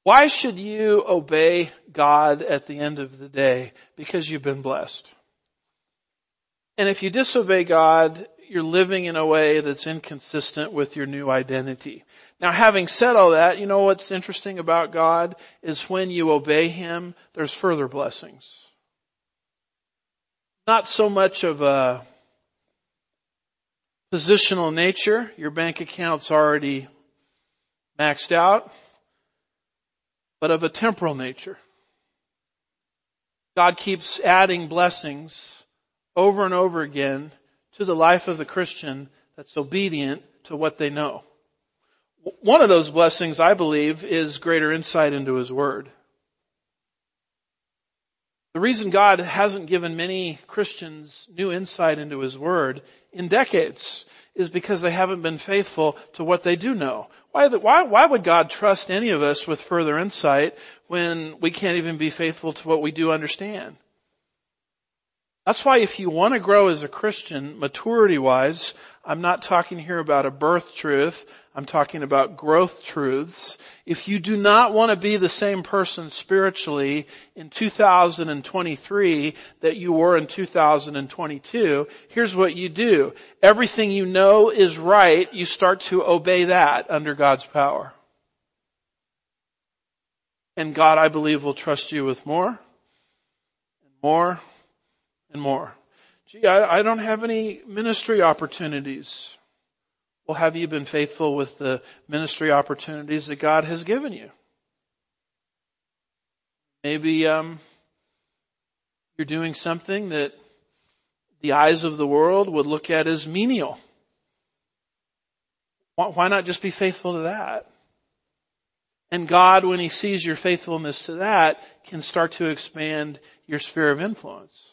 Why should you obey God at the end of the day? Because you've been blessed. And if you disobey God, you're living in a way that's inconsistent with your new identity. Now having said all that, you know what's interesting about God is when you obey Him, there's further blessings. Not so much of a positional nature, your bank account's already maxed out, but of a temporal nature. God keeps adding blessings over and over again to the life of the Christian that's obedient to what they know. One of those blessings, I believe, is greater insight into His Word. The reason God hasn't given many Christians new insight into His Word in decades is because they haven't been faithful to what they do know. Why, why, why would God trust any of us with further insight when we can't even be faithful to what we do understand? That's why if you want to grow as a Christian, maturity wise, I'm not talking here about a birth truth. I'm talking about growth truths. If you do not want to be the same person spiritually in 2023 that you were in 2022, here's what you do. Everything you know is right, you start to obey that under God's power. And God, I believe, will trust you with more and more and more. Gee, I, I don't have any ministry opportunities. Well, have you been faithful with the ministry opportunities that God has given you? Maybe um, you're doing something that the eyes of the world would look at as menial. Why not just be faithful to that? And God, when He sees your faithfulness to that, can start to expand your sphere of influence.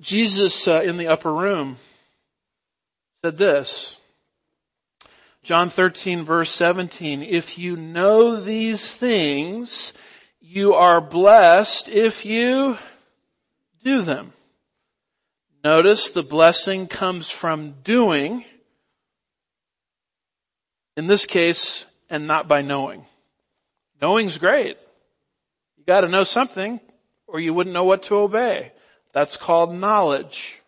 Jesus uh, in the upper room said this. John 13 verse 17, if you know these things, you are blessed if you do them. Notice the blessing comes from doing in this case, and not by knowing. Knowing's great. You gotta know something, or you wouldn't know what to obey. That's called knowledge.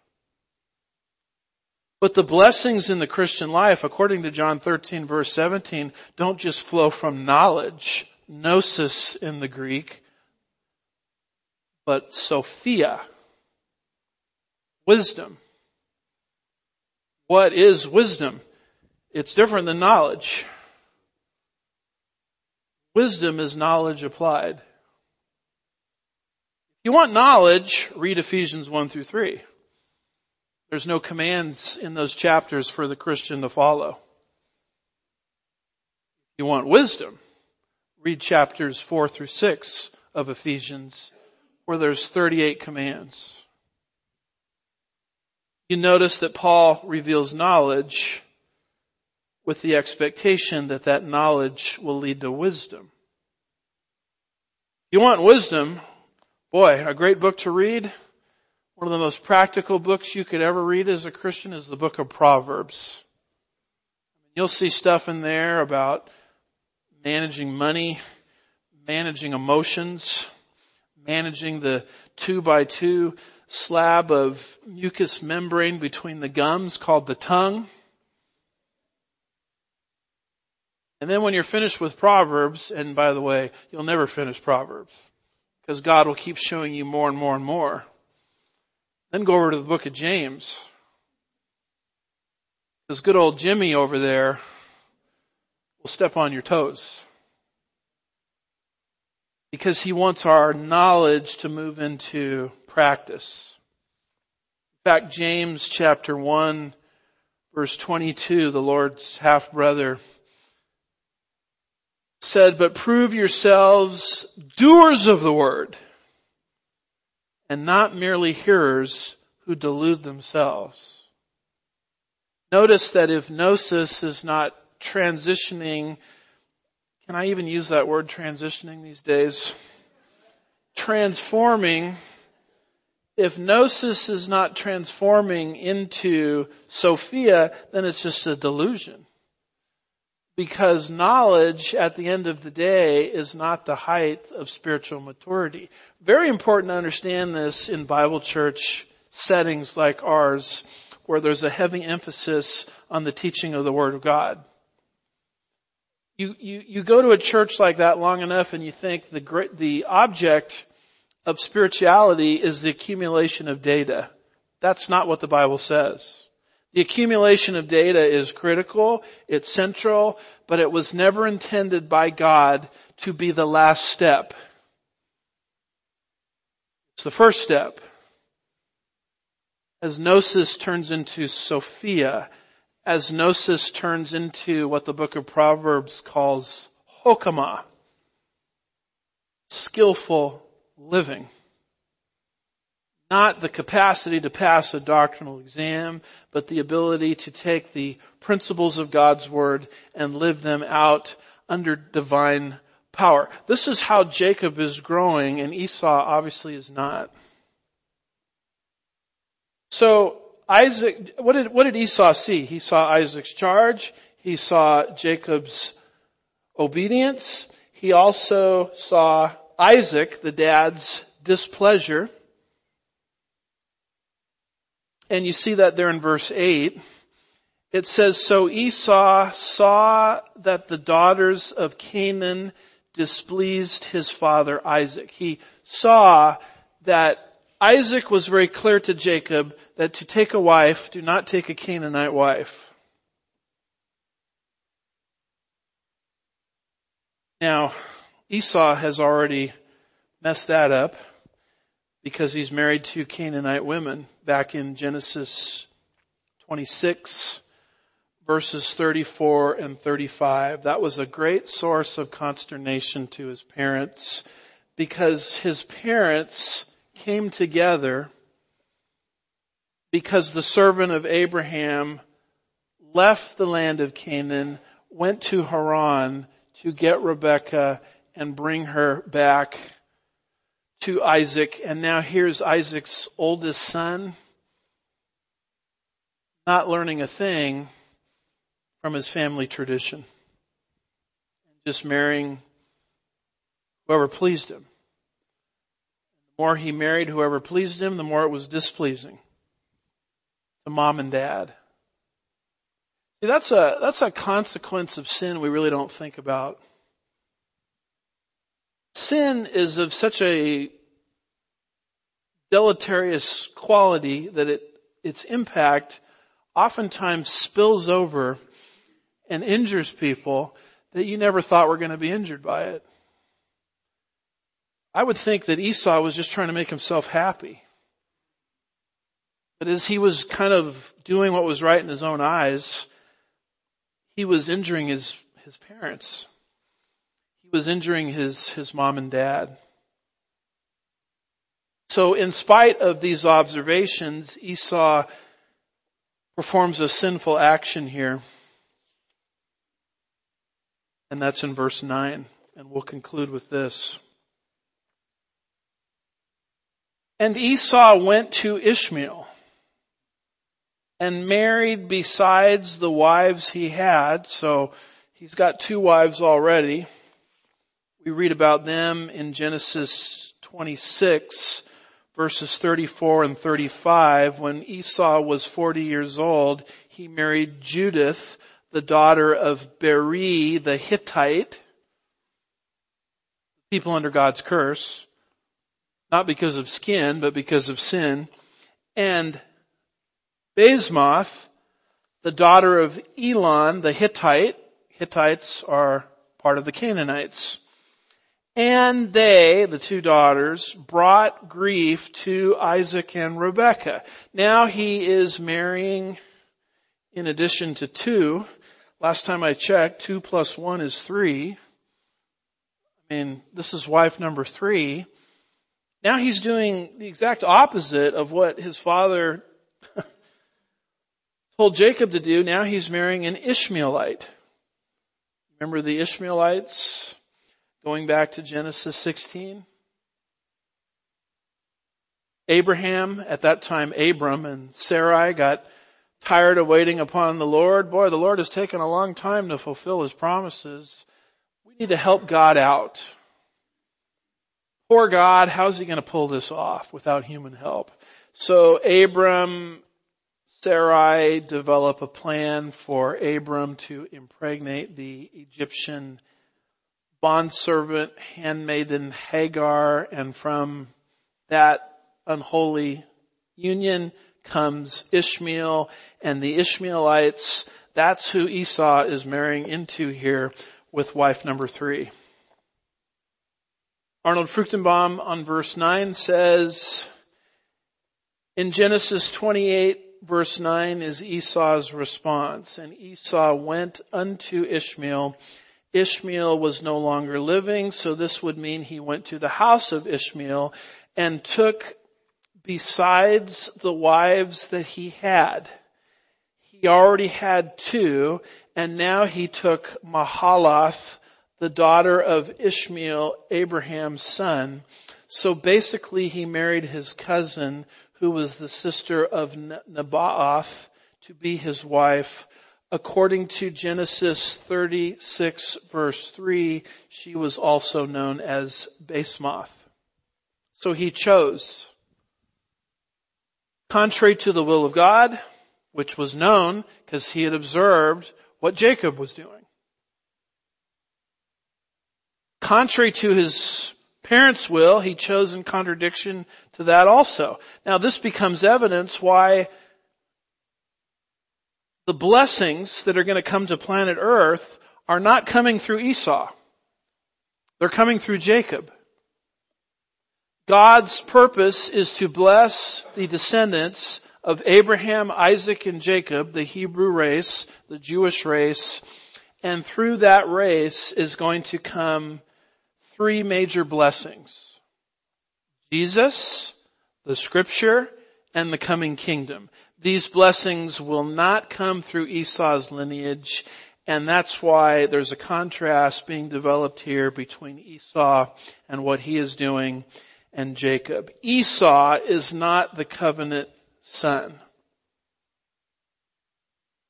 But the blessings in the Christian life, according to John 13 verse 17, don't just flow from knowledge, gnosis in the Greek, but Sophia, wisdom. What is wisdom? It's different than knowledge. Wisdom is knowledge applied. You want knowledge, read Ephesians 1 through 3. There's no commands in those chapters for the Christian to follow. You want wisdom, read chapters 4 through 6 of Ephesians where there's 38 commands. You notice that Paul reveals knowledge with the expectation that that knowledge will lead to wisdom. You want wisdom, boy, a great book to read. One of the most practical books you could ever read as a Christian is the book of Proverbs. You'll see stuff in there about managing money, managing emotions, managing the two by two slab of mucous membrane between the gums called the tongue. And then when you're finished with Proverbs, and by the way, you'll never finish Proverbs, because God will keep showing you more and more and more. Then go over to the book of James. Because good old Jimmy over there will step on your toes. Because he wants our knowledge to move into practice. In fact, James chapter 1 verse 22, the Lord's half brother, said, but prove yourselves doers of the word and not merely hearers who delude themselves. Notice that if gnosis is not transitioning, can I even use that word transitioning these days? Transforming, if gnosis is not transforming into Sophia, then it's just a delusion because knowledge at the end of the day is not the height of spiritual maturity. Very important to understand this in Bible church settings like ours where there's a heavy emphasis on the teaching of the Word of God. You, you, you go to a church like that long enough and you think the the object of spirituality is the accumulation of data. That's not what the Bible says. The accumulation of data is critical, it's central, but it was never intended by God to be the last step. It's the first step. As gnosis turns into Sophia, as gnosis turns into what the book of Proverbs calls hokama, skillful living. Not the capacity to pass a doctrinal exam, but the ability to take the principles of God's Word and live them out under divine power. This is how Jacob is growing and Esau obviously is not. So, Isaac, what did, what did Esau see? He saw Isaac's charge. He saw Jacob's obedience. He also saw Isaac, the dad's displeasure. And you see that there in verse 8. It says, So Esau saw that the daughters of Canaan displeased his father Isaac. He saw that Isaac was very clear to Jacob that to take a wife, do not take a Canaanite wife. Now, Esau has already messed that up because he's married to Canaanite women back in Genesis 26 verses 34 and 35. That was a great source of consternation to his parents because his parents came together because the servant of Abraham left the land of Canaan, went to Haran to get Rebekah and bring her back to Isaac. And now here's Isaac's oldest son, not learning a thing from his family tradition, just marrying whoever pleased him The more he married whoever pleased him, the more it was displeasing to mom and dad. See, that's a, that's a consequence of sin we really don't think about. Sin is of such a deleterious quality that it, its impact oftentimes spills over and injures people that you never thought were going to be injured by it. I would think that Esau was just trying to make himself happy. But as he was kind of doing what was right in his own eyes, he was injuring his, his parents. Was injuring his, his mom and dad. So in spite of these observations, Esau performs a sinful action here. And that's in verse 9. And we'll conclude with this. And Esau went to Ishmael and married besides the wives he had. So he's got two wives already. We read about them in Genesis 26 verses 34 and 35. When Esau was 40 years old, he married Judith, the daughter of Beeri the Hittite, people under God's curse not because of skin, but because of sin. And Basemath, the daughter of Elon the Hittite, Hittites are part of the Canaanites. And they, the two daughters, brought grief to Isaac and Rebekah. Now he is marrying in addition to two. Last time I checked, two plus one is three. I mean, this is wife number three. Now he's doing the exact opposite of what his father told Jacob to do. Now he's marrying an Ishmaelite. Remember the Ishmaelites going back to Genesis 16? Abraham, at that time Abram and Sarai got tired of waiting upon the Lord. Boy, the Lord has taken a long time to fulfill his promises. We need to help God out. Poor God, how's he going to pull this off without human help? So Abram, Sarai develop a plan for Abram to impregnate the Egyptian bondservant, handmaiden Hagar, and from that unholy union comes Ishmael and the Ishmaelites. That's who Esau is marrying into here with wife number three. Arnold Fruchtenbaum on verse 9 says, in Genesis 28 verse 9 is Esau's response. And Esau went unto Ishmael. Ishmael was no longer living, so this would mean he went to the house of Ishmael and took besides the wives that he had. He already had two, and now he took Mahalath, the daughter of Ishmael, Abraham's son. So basically he married his cousin who was the sister of Nebaioth to be his wife. According to Genesis 36 verse 3, she was also known as Basemath. So he chose. Contrary to the will of God, which was known because he had observed what Jacob was doing. Contrary to his parents' will, he chose in contradiction to that also. Now this becomes evidence why the blessings that are going to come to planet earth are not coming through Esau. They're coming through Jacob. God's purpose is to bless the descendants of Abraham, Isaac, and Jacob, the Hebrew race, the Jewish race, and through that race is going to come three major blessings. Jesus, the scripture, and the coming kingdom. These blessings will not come through Esau's lineage, and that's why there's a contrast being developed here between Esau and what he is doing and Jacob. Esau is not the covenant son.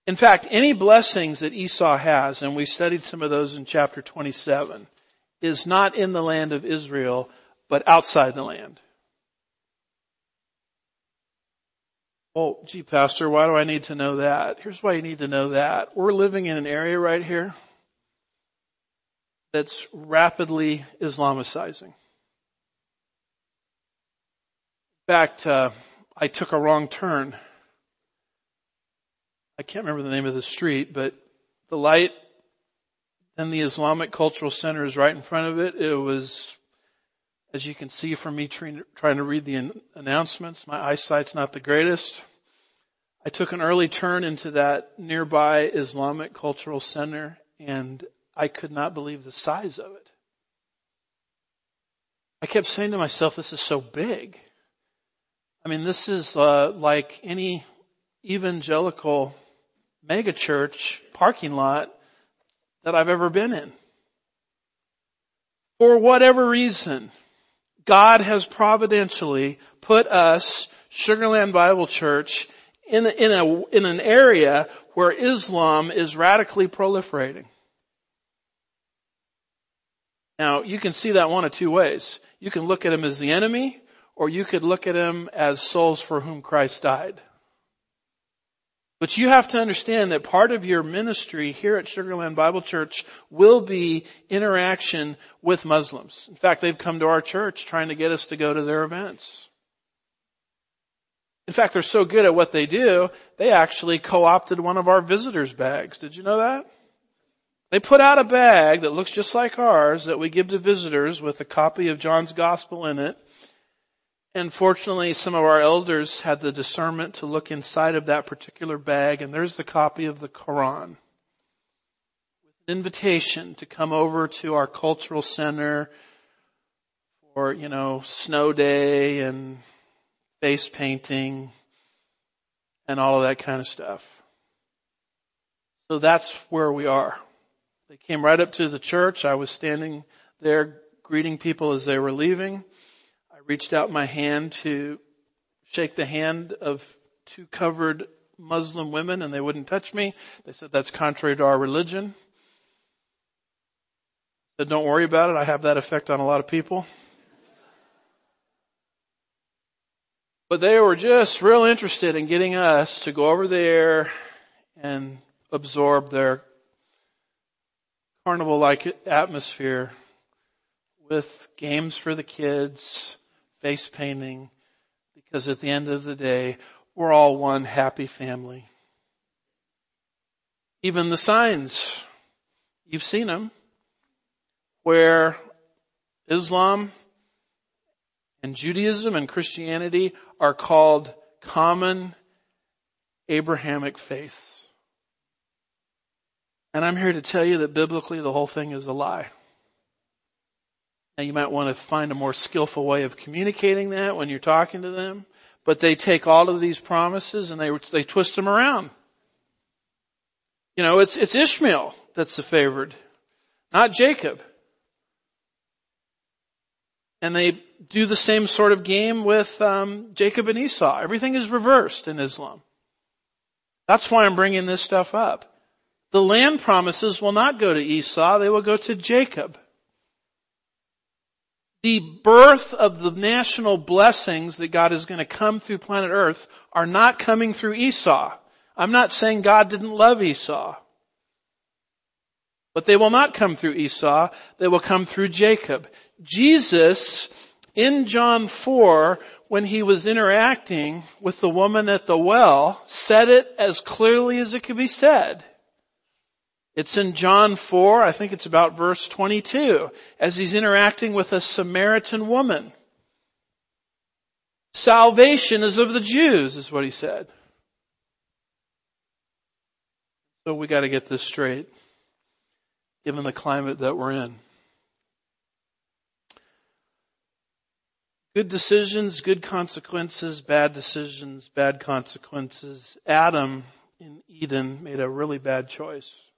In fact, any blessings that Esau has, and we studied some of those in chapter 27, is not in the land of Israel, but outside the land. Oh, gee, Pastor, why do I need to know that? Here's why you need to know that. We're living in an area right here that's rapidly Islamicizing. In fact, uh, I took a wrong turn. I can't remember the name of the street, but the light and the Islamic Cultural Center is right in front of it. It was, as you can see from me trying, to read the announcements, my eyesight's not the greatest. I took an early turn into that nearby Islamic Cultural Center and I could not believe the size of it. I kept saying to myself, this is so big. I mean, this is uh, like any evangelical megachurch parking lot that I've ever been in. For whatever reason, God has providentially put us, Sugar Land Bible Church, in, in, a, in an area where Islam is radically proliferating. Now, you can see that one of two ways. You can look at him as the enemy, or you could look at him as souls for whom Christ died. But you have to understand that part of your ministry here at Sugar Land Bible Church will be interaction with Muslims. In fact, they've come to our church trying to get us to go to their events. In fact, they're so good at what they do, they actually co-opted one of our visitors' bags. Did you know that? They put out a bag that looks just like ours that we give to visitors with a copy of John's Gospel in it and fortunately, some of our elders had the discernment to look inside of that particular bag, and there's the copy of the Quran. With an invitation to come over to our cultural center for, you know, snow day and face painting and all of that kind of stuff. So that's where we are. They came right up to the church. I was standing there greeting people as they were leaving reached out my hand to shake the hand of two covered Muslim women and they wouldn't touch me. They said that's contrary to our religion. I said don't worry about it. I have that effect on a lot of people. But they were just real interested in getting us to go over there and absorb their carnival-like atmosphere with games for the kids, face painting, because at the end of the day, we're all one happy family. Even the signs, you've seen them, where Islam and Judaism and Christianity are called common Abrahamic faiths. And I'm here to tell you that biblically the whole thing is a lie. Now you might want to find a more skillful way of communicating that when you're talking to them. But they take all of these promises and they, they twist them around. You know, it's, it's Ishmael that's the favored, not Jacob. And they do the same sort of game with um, Jacob and Esau. Everything is reversed in Islam. That's why I'm bringing this stuff up. The land promises will not go to Esau, they will go to Jacob. The birth of the national blessings that God is going to come through planet earth are not coming through Esau. I'm not saying God didn't love Esau. But they will not come through Esau, they will come through Jacob. Jesus, in John 4, when he was interacting with the woman at the well, said it as clearly as it could be said. It's in John 4, I think it's about verse 22, as he's interacting with a Samaritan woman. Salvation is of the Jews, is what he said. So we gotta get this straight, given the climate that we're in. Good decisions, good consequences, bad decisions, bad consequences. Adam in Eden made a really bad choice.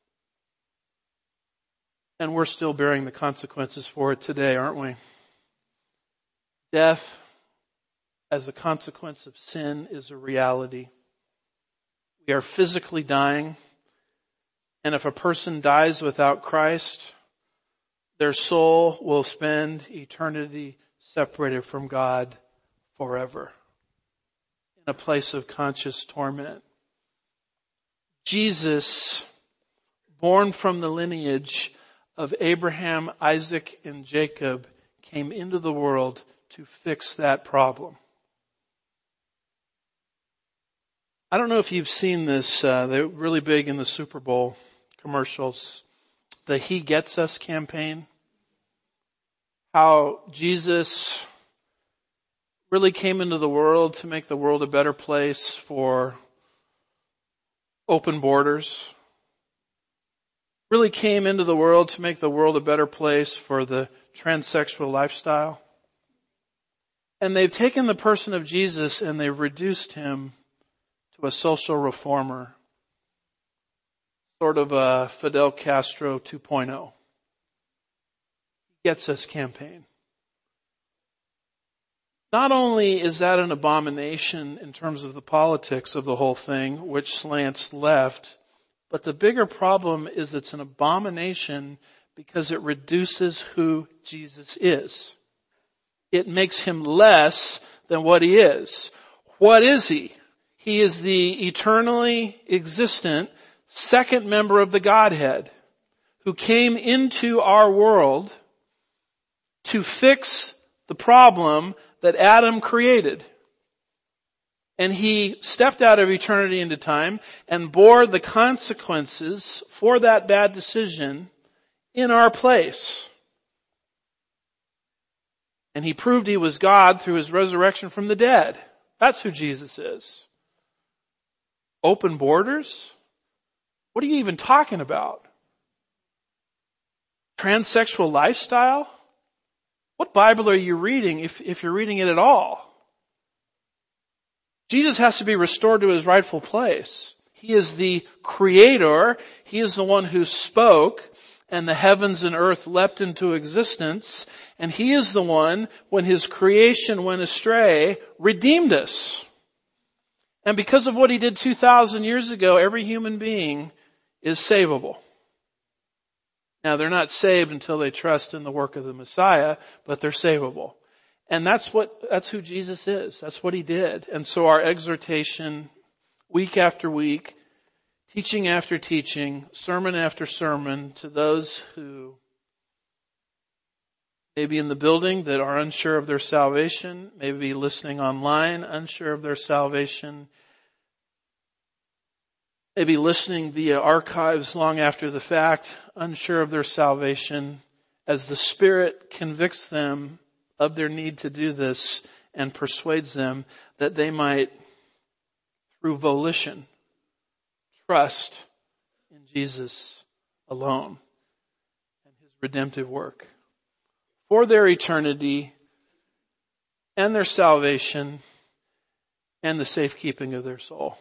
And we're still bearing the consequences for it today, aren't we? Death as a consequence of sin is a reality. We are physically dying. And if a person dies without Christ, their soul will spend eternity separated from God forever in a place of conscious torment. Jesus, born from the lineage of Abraham, Isaac, and Jacob, came into the world to fix that problem. I don't know if you've seen this, uh, they're really big in the Super Bowl commercials. The He Gets Us campaign how Jesus really came into the world to make the world a better place for open borders. Really came into the world to make the world a better place for the transsexual lifestyle. And they've taken the person of Jesus and they've reduced him to a social reformer. Sort of a Fidel Castro 2.0 gets us campaign. Not only is that an abomination in terms of the politics of the whole thing, which slants left, but the bigger problem is it's an abomination because it reduces who Jesus is. It makes him less than what he is. What is he? He is the eternally existent second member of the Godhead who came into our world to fix the problem that Adam created. And he stepped out of eternity into time and bore the consequences for that bad decision in our place. And he proved he was God through his resurrection from the dead. That's who Jesus is. Open borders? What are you even talking about? Transsexual lifestyle? What Bible are you reading if, if you're reading it at all? Jesus has to be restored to his rightful place. He is the creator. He is the one who spoke and the heavens and earth leapt into existence. And he is the one, when his creation went astray, redeemed us. And because of what he did 2,000 years ago, every human being is savable. Now they're not saved until they trust in the work of the Messiah, but they're savable. And that's what, that's who Jesus is. That's what he did. And so our exhortation week after week, teaching after teaching, sermon after sermon to those who may be in the building that are unsure of their salvation, maybe listening online, unsure of their salvation, maybe listening via archives long after the fact, unsure of their salvation, as the Spirit convicts them of their need to do this and persuades them that they might, through volition, trust in Jesus alone and His redemptive work for their eternity and their salvation and the safekeeping of their soul.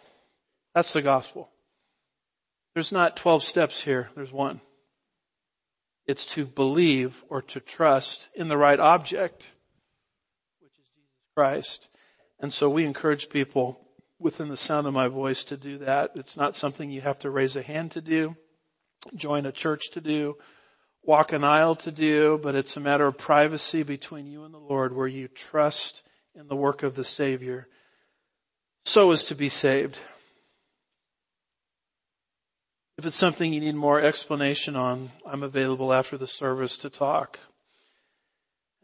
That's the gospel. There's not 12 steps here. There's one. It's to believe or to trust in the right object. Which is Jesus Christ. And so we encourage people within the sound of my voice to do that. It's not something you have to raise a hand to do, join a church to do, walk an aisle to do, but it's a matter of privacy between you and the Lord where you trust in the work of the Savior so as to be saved. If it's something you need more explanation on, I'm available after the service to talk.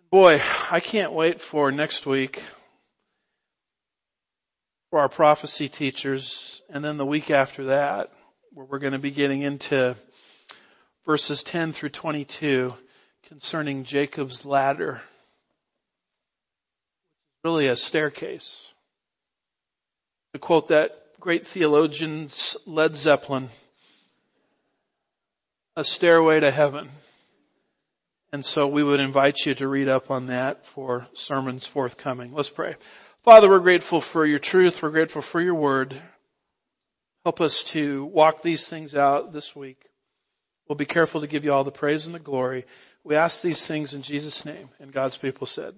Boy, I can't wait for next week for our prophecy teachers and then the week after that where we're going to be getting into verses 10 through 22 concerning Jacob's ladder. Really a staircase. To quote that great theologian Led Zeppelin, a stairway to heaven. And so we would invite you to read up on that for sermons forthcoming. Let's pray. Father, we're grateful for your truth. We're grateful for your word. Help us to walk these things out this week. We'll be careful to give you all the praise and the glory. We ask these things in Jesus' name. And God's people said.